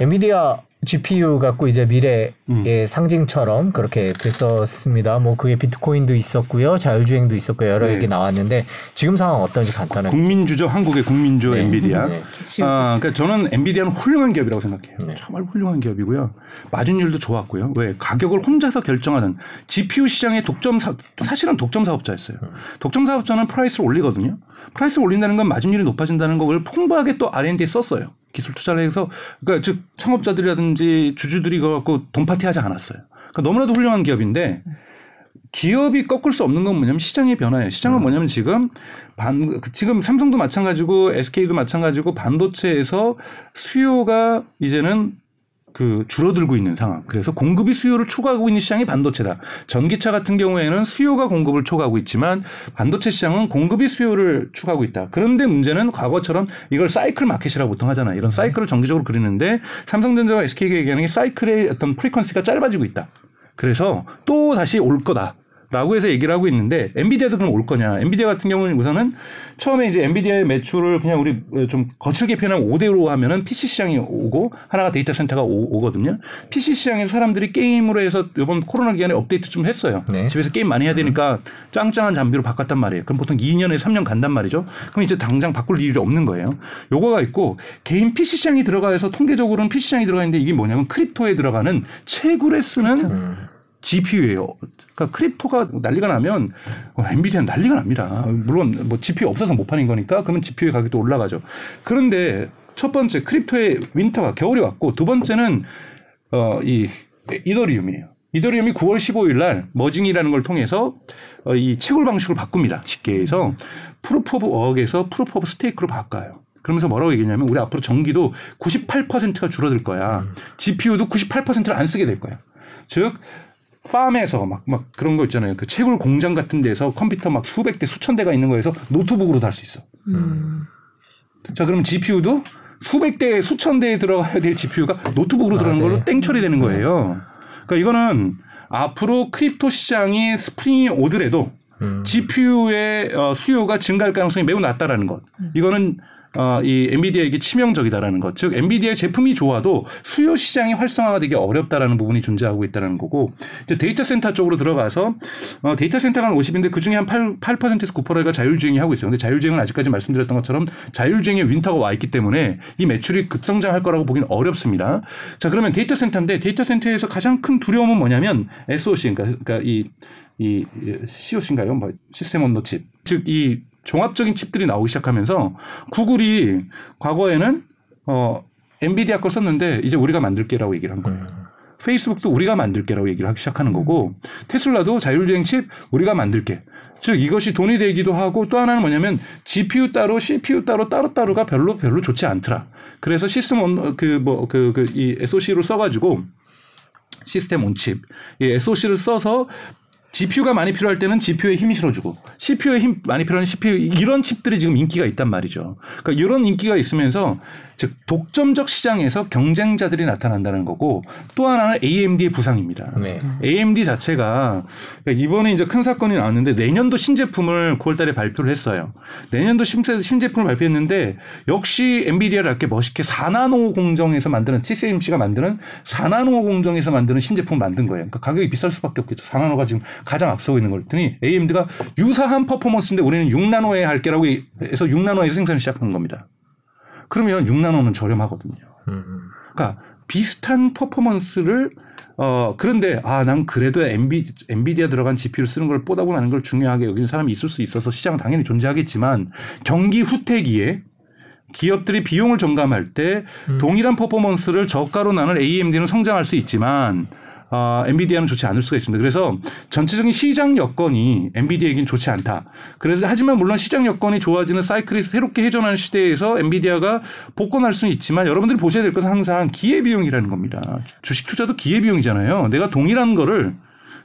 엔비디아 GPU 갖고 이제 미래의 음. 상징처럼 그렇게 됐었습니다. 뭐 그게 비트코인도 있었고요, 자율주행도 있었고요, 여러 네. 얘기 나왔는데 지금 상황 어떤지 간단하게. 국민주죠 한국의 국민주 네. 엔비디아. 네. 아, 그러니까 저는 엔비디아는 훌륭한 기업이라고 생각해요. 네. 정말 훌륭한 기업이고요. 마진율도 좋았고요. 왜 가격을 혼자서 결정하는 GPU 시장의 독점 사 사실은 독점 사업자였어요. 독점 사업자는 price를 올리거든요. price를 올린다는 건 마진율이 높아진다는 걸 풍부하게 또 R&D에 썼어요. 기술 투자를 해서 그러니까 즉 창업자들이라든지 주주들이 그거 갖고 돈 파티하지 않았어요. 그러니까 너무나도 훌륭한 기업인데 기업이 꺾을 수 없는 건 뭐냐면 시장의 변화예요. 시장은 뭐냐면 지금 반 지금 삼성도 마찬가지고 SK도 마찬가지고 반도체에서 수요가 이제는 그 줄어들고 있는 상황. 그래서 공급이 수요를 초과하고 있는 시장이 반도체다. 전기차 같은 경우에는 수요가 공급을 초과하고 있지만 반도체 시장은 공급이 수요를 추가하고 있다. 그런데 문제는 과거처럼 이걸 사이클 마켓이라고 보통 하잖아요. 이런 사이클을 정기적으로 그리는데 삼성전자와 SK가 얘기하는 게 사이클의 어떤 프리퀀시가 짧아지고 있다. 그래서 또 다시 올 거다. 라고 해서 얘기를 하고 있는데 엔비디아도 그럼 올 거냐? 엔비디아 같은 경우는 우선은 처음에 이제 엔비디아의 매출을 그냥 우리 좀 거칠게 표현하면 5대5로 하면은 PC 시장이 오고 하나가 데이터 센터가 오, 거든요 PC 시장에서 사람들이 게임으로 해서 이번 코로나 기간에 업데이트 좀 했어요. 네. 집에서 게임 많이 해야 되니까 짱짱한 장비로 바꿨단 말이에요. 그럼 보통 2년에서 3년 간단 말이죠. 그럼 이제 당장 바꿀 일이 없는 거예요. 요거가 있고 개인 PC 시장이 들어가서 통계적으로는 PC 시장이 들어가 있는데 이게 뭐냐면 crypto에 들어가는 채굴에 쓰는 GPU예요. 그러니까 crypto가 난리가 나면 어, 엔비디아는 난리가 납니다. 물론 뭐 GPU 없어서 못 파는 거니까 그러면 GPU의 가격도 올라가죠. 그런데 첫 번째 crypto의 winter가 겨울이 왔고 두 번째는 어이 이더리움이에요. 이더리움이 9월 15일 날 merging이라는 걸 통해서 어, 이 채굴 방식을 바꿉니다. 쉽게 해서 proof of work에서 proof of stake로 바꿔요. 그러면서 뭐라고 얘기냐면 우리 앞으로 전기도 98%가 줄어들 거야. GPU도 98%를 안 쓰게 될 거야. 즉 farm에서 막, 막 그런 거 있잖아요. 그 채굴 공장 같은 데서 컴퓨터 막 수백 대, 수천 대가 있는 거에서 노트북으로 달 수 있어. 자, 그럼 GPU도 수백 대, 수천 대에 들어가야 될 GPU가 노트북으로 들어가는 네. 걸로 땡 처리되는 거예요. 그러니까 이거는 앞으로 crypto 시장이 spring이 오더라도 GPU의 어, 수요가 증가할 가능성이 매우 낮다라는 것. 이거는 어, 이 엔비디아에게 치명적이다라는 것. 즉 엔비디아의 제품이 좋아도 수요 시장이 활성화가 되기 어렵다라는 부분이 존재하고 있다는 거고 이제 데이터 센터 쪽으로 들어가서 어, 데이터 센터가 한 50인데 그 중에 한 8, 8%에서 9%가 자율주행이 하고 있어요. 근데 자율주행은 아직까지 말씀드렸던 것처럼 자율주행의 winter가 와 있기 때문에 이 매출이 급성장할 거라고 보기는 어렵습니다. 자 그러면 데이터 센터인데 데이터 센터에서 가장 큰 두려움은 뭐냐면 SOC 그러니까, 그러니까 이, 이 SOC인가요? 뭐 system on the chip. 즉 이 종합적인 칩들이 나오기 시작하면서 구글이 과거에는 어 엔비디아 걸 썼는데 이제 우리가 만들게라고 얘기를 한 거예요. 페이스북도 우리가 만들게라고 얘기를 하기 시작하는 거고 테슬라도 자율주행 칩 우리가 만들게. 즉 이것이 돈이 되기도 하고 또 하나는 뭐냐면 GPU 따로 CPU 따로 따로 따로가 별로 별로 좋지 않더라. 그래서 시스템 그 뭐 그 그 이 SOC로 써가지고 시스템 온칩 이 SOC를 써서 GPU가 많이 필요할 때는 GPU에 힘이 실어주고 CPU에 힘 많이 필요한 CPU 이런 칩들이 지금 인기가 있단 말이죠. 그러니까 이런 인기가 있으면서 즉 독점적 시장에서 경쟁자들이 나타난다는 거고 또 하나는 AMD의 부상입니다. 네. AMD 자체가 그러니까 이번에 이제 큰 사건이 나왔는데 내년도 신제품을 9월달에 발표를 했어요. 내년도 신제, 신제품을 발표했는데 역시 엔비디아를 이렇게 멋있게 4나노 공정에서 만드는 TSMC가 만드는 4나노 공정에서 만드는 신제품을 만든 거예요. 그러니까 가격이 비쌀 수밖에 없겠죠. 4나노가 지금 가장 앞서고 있는 걸 했더니 AMD가 유사한 퍼포먼스인데 우리는 6나노에 할게라고 해서 6나노에서 생산을 시작한 겁니다. 그러면 6나노는 저렴하거든요. 음. 그러니까 비슷한 퍼포먼스를 어 그런데 아 난 그래도 엔비 엔비디아 들어간 GPU를 쓰는 걸 뽀다고 나는 걸 중요하게 여기는 사람이 있을 수 있어서 시장은 당연히 존재하겠지만 경기 후퇴기에 기업들이 비용을 점감할 때 동일한 퍼포먼스를 저가로 나는 AMD는 성장할 수 있지만 어, 엔비디아는 좋지 않을 수가 있습니다. 그래서 전체적인 시장 여건이 엔비디아에겐 좋지 않다. 그래서 하지만 물론 시장 여건이 좋아지는 사이클이 새롭게 회전하는 시대에서 엔비디아가 복권할 수는 있지만 여러분들이 보셔야 될 것은 항상 기회 비용이라는 겁니다. 주식 투자도 기회 비용이잖아요. 내가 동일한 거를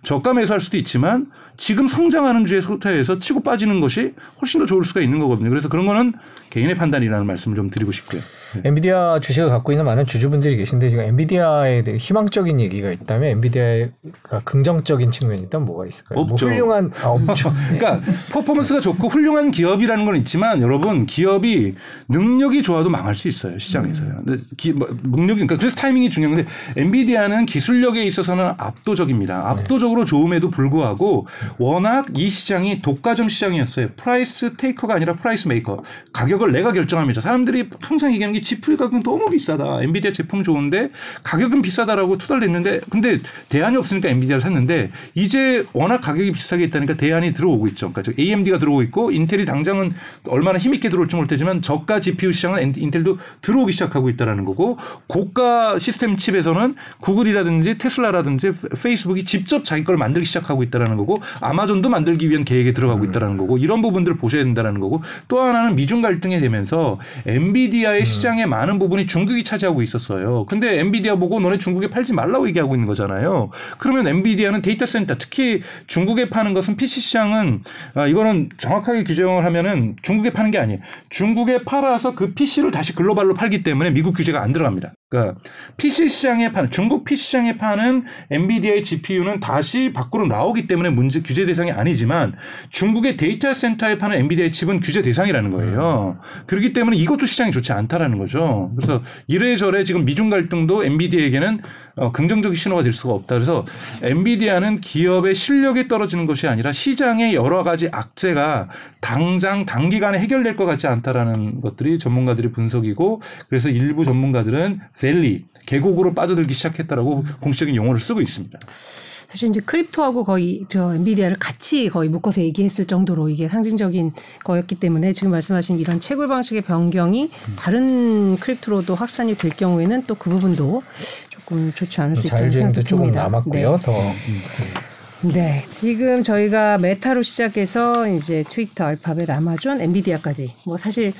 저가 매수할 수도 있지만 지금 성장하는 주에 소타에서 치고 빠지는 것이 훨씬 더 좋을 수가 있는 거거든요. 그래서 그런 거는 개인의 판단이라는 말씀을 좀 드리고 싶고요. 네. 엔비디아 주식을 갖고 있는 많은 주주분들이 계신데 지금 엔비디아에 대해 희망적인 얘기가 있다면 엔비디아가 긍정적인 측면이 있다면 뭐가 있을까요? 없죠. 뭐 훌륭한 아, 없죠. [LAUGHS] 그러니까 퍼포먼스가 좋고 훌륭한 기업이라는 건 있지만 여러분 기업이 능력이 좋아도 망할 수 있어요 시장에서요. 근데 기, 뭐, 능력이 그러니까 그래서 타이밍이 중요한데 엔비디아는 기술력에 있어서는 압도적입니다. 압도적으로 좋음에도 불구하고 워낙 이 시장이 독과점 시장이었어요. price taker가 아니라 price maker. 가격을 내가 결정합니다. 사람들이 항상 얘기하는 게 GPU 가격은 너무 비싸다. 엔비디아 제품 좋은데 가격은 비싸다라고 투덜댔는데 근데 대안이 없으니까 엔비디아를 샀는데 이제 워낙 가격이 비싸게 있다니까 대안이 들어오고 있죠. 그러니까 AMD가 들어오고 있고 인텔이 당장은 얼마나 힘있게 들어올지 모르겠지만 저가 GPU 시장은 인텔도 들어오기 시작하고 있다라는 거고 고가 시스템 칩에서는 구글이라든지 테슬라라든지 페이스북이 직접 자기 걸 만들기 시작하고 있다라는 거고 아마존도 만들기 위한 계획에 들어가고 있다라는 거고 이런 부분들을 보셔야 된다라는 거고 또 하나는 미중 갈등이 되면서 엔비디아의 시장 의 많은 부분이 중국이 차지하고 있었어요. 근데 엔비디아 보고 너네 중국에 팔지 말라고 얘기하고 있는 거잖아요. 그러면 엔비디아는 데이터 센터 특히 중국에 파는 것은 PC 시장은 아, 이거는 정확하게 규정을 하면은 중국에 파는 게 아니에요. 중국에 팔아서 그 PC를 다시 글로벌로 팔기 때문에 미국 규제가 안 들어갑니다. 그러니까 PC 시장에 파는 중국 PC 시장에 파는 엔비디아의 GPU는 다시 밖으로 나오기 때문에 문제 규제 대상이 아니지만 중국의 데이터 센터에 파는 엔비디아의 칩은 규제 대상이라는 거예요. 그렇기 때문에 이것도 시장이 좋지 않다라는 거죠. 그래서 이래저래 지금 미중 갈등도 엔비디아에게는 어, 긍정적인 신호가 될 수가 없다. 그래서 엔비디아는 기업의 실력이 떨어지는 것이 아니라 시장의 여러 가지 악재가 당장 단기간에 해결될 것 같지 않다라는 것들이 전문가들의 분석이고 그래서 일부 전문가들은 valley 계곡으로 빠져들기 시작했다라고 공식적인 용어를 쓰고 있습니다. 사실 이제 crypto하고 거의 저 엔비디아를 같이 거의 묶어서 얘기했을 정도로 이게 상징적인 거였기 때문에 지금 말씀하신 이런 채굴 방식의 변경이 다른 crypto로도 확산이 될 경우에는 또 그 부분도 조금 좋지 않을 수 있다는 자율주행도 조금. 남았고요. 네. 더 네, 지금 저희가 메타로 시작해서 이제 트위터, 알파벳, 아마존, 엔비디아까지 뭐 사실 뭐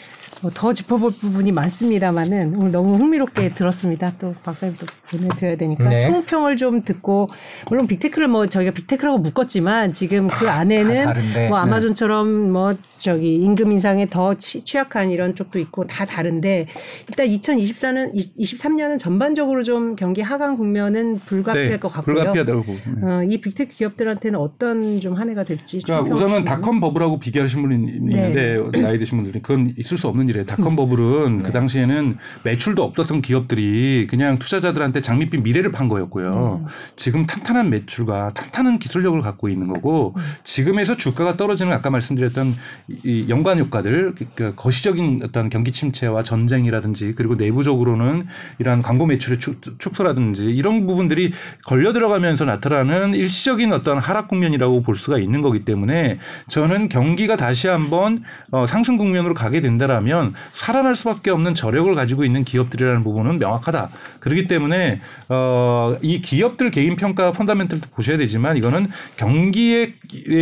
더 짚어볼 부분이 많습니다만은 오늘 너무 흥미롭게 들었습니다. 또 박사님도 보내드려야 되니까 네. 총평을 좀 듣고 물론 빅테크를 뭐 저희가 빅테크라고 묶었지만 지금 그 안에는 다 다른데. 뭐 네. 아마존처럼 뭐 저기 임금 인상에 더 취- 취약한 이런 쪽도 있고 다 다른데 일단 2024년 23년은 전반적으로 좀 경기 하강 국면은 불가피할 것 같고요. 네, 불가피하다고. 네. 어, 이 빅테크 기업들한테는 어떤 좀 한 해가 될지 그러니까 우선은 주시면. 닷컴 버블하고 비교하신 분이 있는데 나이 드신 분들이 그건 있을 수 없는 일이에요. 닷컴 [LAUGHS] 버블은 그 당시에는 매출도 없었던 기업들이 그냥 투자자들한테 장밋빛 미래를 판 거였고요. 지금 탄탄한 매출과 탄탄한 기술력을 갖고 있는 거고 지금에서 주가가 떨어지는 아까 말씀드렸던 이 연관 효과들 그 거시적인 어떤 경기 침체와 전쟁이라든지 그리고 내부적으로는 이러한 광고 매출의 축- 축소라든지 이런 부분들이 걸려 들어가면서 나타나는 일시적인 어떤 하락 국면이라고 볼 수가 있는 거기 때문에 저는 경기가 다시 한번 어, 상승 국면으로 가게 된다라면 살아날 수밖에 없는 저력을 가지고 있는 기업들이라는 부분은 명확하다. 그렇기 때문에 어, 이 기업들 개인 평가 펀더멘털도 보셔야 되지만 이거는 경기의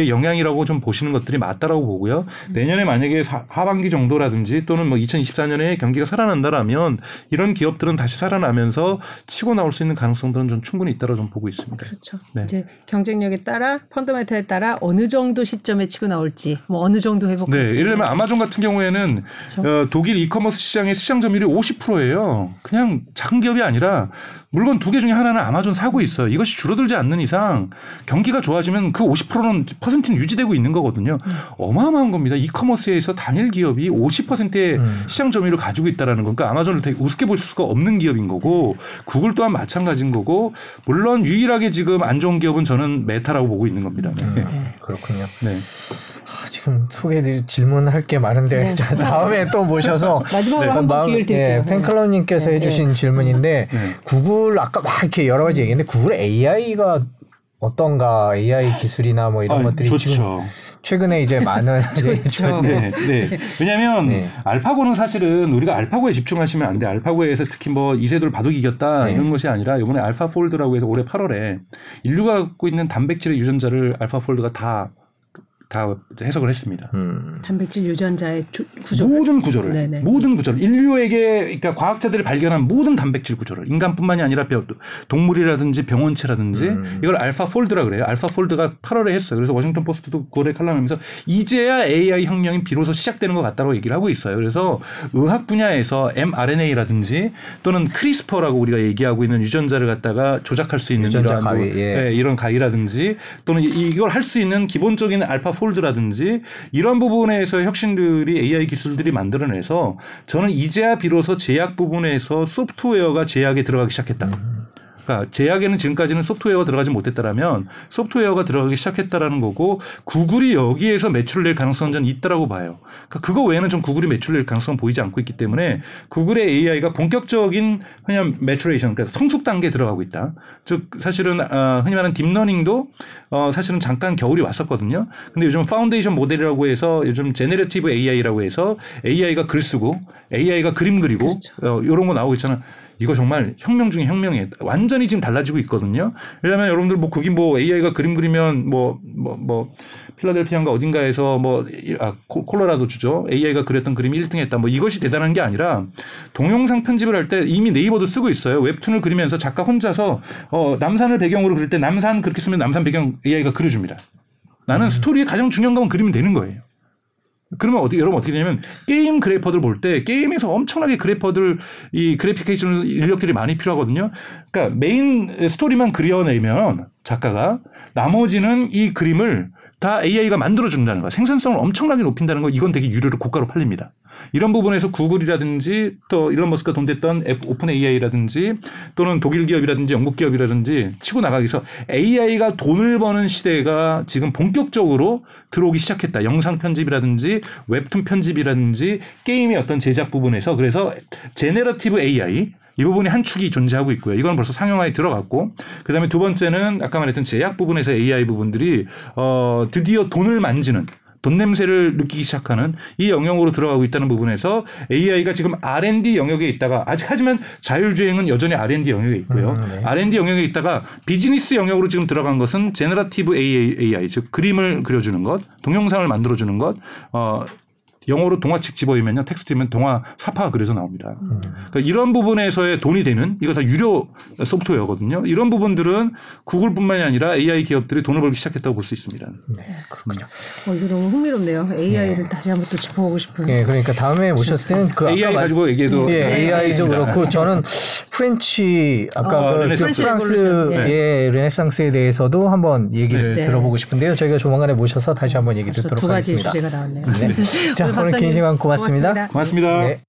영향이라고 좀 보시는 것들이 맞다라고 보고요. 내년에 만약에 사- 하반기 정도라든지 또는 뭐 2024년에 경기가 살아난다라면 이런 기업들은 다시 살아나면서 치고 나올 수 있는 가능성들은 좀 충분히 있다고 좀 보고 있습니다. 그렇죠. 네. 이제 경쟁력에 따라 펀더멘탈에 따라 어느 정도 시점에 치고 나올지 뭐 어느 정도 회복할지. 네, 예를 들면 아마존 같은 경우에는 그렇죠. 어, 독일 이커머스 시장의 시장 점유율이 50%예요. 그냥 작은 기업이 아니라 물건 두 개 중에 하나는 아마존 사고 있어요. 이것이 줄어들지 않는 이상 경기가 좋아지면 그 50%는 퍼센트는 유지되고 있는 거거든요. 어마어마한 겁니다. 이커머스에서 단일 기업이 50%의 음. 시장 점유율을 가지고 있다라는 건 그러니까 아마존을 되게 우습게 볼 수가 없는 기업인 거고 구글 또한 마찬가지인 거고 물론 유일하게 지금 안 좋은 기업은 저는 메타라고 보고 있는 겁니다. 네. 음, 그렇군요. 네. 아, 지금 소개해드릴 질문할 게 많은데 네. 자, 다음에 또 모셔서 [LAUGHS] 마지막으로 한번 마음- 기회를 드릴게요. 예, 팬클럽님께서 네, 해주신 질문인데 네. 구글 아까 막 이렇게 여러 가지 얘기했는데 구글 AI가 어떤가 AI 기술이나 뭐 이런 아, 것들이 지금 좋죠. 최근에 이제 많은 [LAUGHS] 좋죠. [LAUGHS] 네, 네. 왜냐하면 네. 알파고는 사실은 우리가 알파고에 집중하시면 안 돼. 알파고에서 특히 뭐 이세돌 바둑 이겼다 네. 이런 것이 아니라 이번에 알파폴드라고 해서 올해 8월에 인류가 갖고 있는 단백질의 유전자를 알파폴드가 다 다 해석을 했습니다. 음. 단백질 유전자의 조- 구조. 모든 구조를 네네. 모든 구조를 인류에게 그러니까 과학자들이 발견한 모든 단백질 구조를 인간뿐만이 아니라 벼- 동물이라든지 병원체라든지 음. 이걸 알파 폴드라 그래요. 알파 폴드가 8월에 했어요. 그래서 워싱턴 포스트도 9월에 칼럼하면서 이제야 AI 혁명이 비로소 시작되는 것 같다고 얘기를 하고 있어요. 그래서 의학 분야에서 mRNA라든지 또는 크리스퍼라고 우리가 얘기하고 있는 유전자를 갖다가 조작할 수 있는 유전자 뭐, 가위, 예. 예, 이런 가위라든지 또는 이- 이걸 할 수 있는 기본적인 알파 폴드라든지 이런 부분에서 혁신들이 AI 기술들이 만들어내서 저는 이제야 비로소 제약 부분에서 소프트웨어가 제약에 들어가기 시작했다. 그러니까 제약에는 지금까지는 소프트웨어가 들어가지 못했다라면 소프트웨어가 들어가기 시작했다라는 거고 구글이 여기에서 매출을 낼 가능성은 저는 있다라고 봐요. 그러니까 그거 외에는 좀 구글이 매출을 낼 가능성은 보이지 않고 있기 때문에 구글의 AI가 본격적인 그냥 maturation 그러니까 성숙 단계에 들어가고 있다. 즉 사실은 어, 흔히 말하는 딥러닝도 어, 사실은 잠깐 겨울이 왔었거든요. 근데 요즘 foundation model이라고 해서 요즘 generative AI라고 해서 AI가 글 쓰고 AI가 그림 그리고 어, 이런 거 나오고 있잖아. 이거 정말 혁명 중에 혁명이에요. 완전히 지금 달라지고 있거든요. 왜냐하면 여러분들 뭐 거기 뭐 AI가 그림 그리면 뭐뭐 뭐 필라델피아인가 어딘가에서 뭐 아, 콜로라도 주죠. AI가 그렸던 그림이 1등했다. 뭐 이것이 대단한 게 아니라 동영상 편집을 할 때 이미 네이버도 쓰고 있어요. 웹툰을 그리면서 작가 혼자서 어 남산을 배경으로 그릴 때 남산 그렇게 쓰면 남산 배경 AI가 그려줍니다. 나는 스토리의 가장 중요한 것만 그리면 되는 거예요. 그러면 어떻게 여러분 어떻게 되냐면 게임 grapher들 볼 때 게임에서 엄청나게 grapher들 이 graphication 인력들이 많이 필요하거든요. 그러니까 메인 스토리만 그려내면 작가가 나머지는 이 그림을 다 AI가 만들어 준다는 거. 생산성을 엄청나게 높인다는 거. 이건 되게 유료로 고가로 팔립니다. 이런 부분에서 구글이라든지 또 일론 머스크가 돈 댔던 오픈 AI라든지 또는 독일 기업이라든지 영국 기업이라든지 치고 나가기 위해서 AI가 돈을 버는 시대가 지금 본격적으로 들어오기 시작했다. 영상 편집이라든지 웹툰 편집이라든지 게임의 어떤 제작 부분에서 그래서 generative AI 이 부분이 한 축이 존재하고 있고요. 이건 벌써 상용화에 들어갔고, 그 다음에 두 번째는 아까 말했던 제약 부분에서 AI 부분들이 어 드디어 돈을 만지는 돈 냄새를 느끼기 시작하는 이 영역으로 들어가고 있다는 부분에서 AI가 지금 R&D 영역에 있다가 아직 하지만 자율주행은 여전히 R&D 영역에 있고요. 음, 네. R&D 영역에 있다가 비즈니스 영역으로 지금 들어간 것은 제너러티브 AI, AI 즉 그림을 그려주는 것, 동영상을 만들어주는 것, 어, 영어로 동화책 집어이면요 텍스트면 동화 사파가 그려서 나옵니다. 그러니까 이런 부분에서의 돈이 되는 이거 다 유료 소프트웨어거든요. 이런 부분들은 구글뿐만이 아니라 AI 기업들이 돈을 벌기 시작했다고 볼 수 있습니다. 네, 그렇군요. 어, 이거 너무 흥미롭네요. AI를 다시 한번 또 짚어보고 싶은. 예, 그러니까 다음에 오셨을 때는 그 AI 가지고 얘기해도 예, 네. AI도 네. 그렇고 저는 French 아까 어, 그 르네상스. 프랑스의 르네상스에 대해서도 한번 얘기를 네. 들어보고 싶은데요. 저희가 조만간에 모셔서 다시 한번 얘기 벌써 듣도록 두 가지 하겠습니다. 주제가 나왔네요. 네. [LAUGHS] 자, 오늘 오늘 긴 시간 고맙습니다. 고맙습니다. 고맙습니다. 네.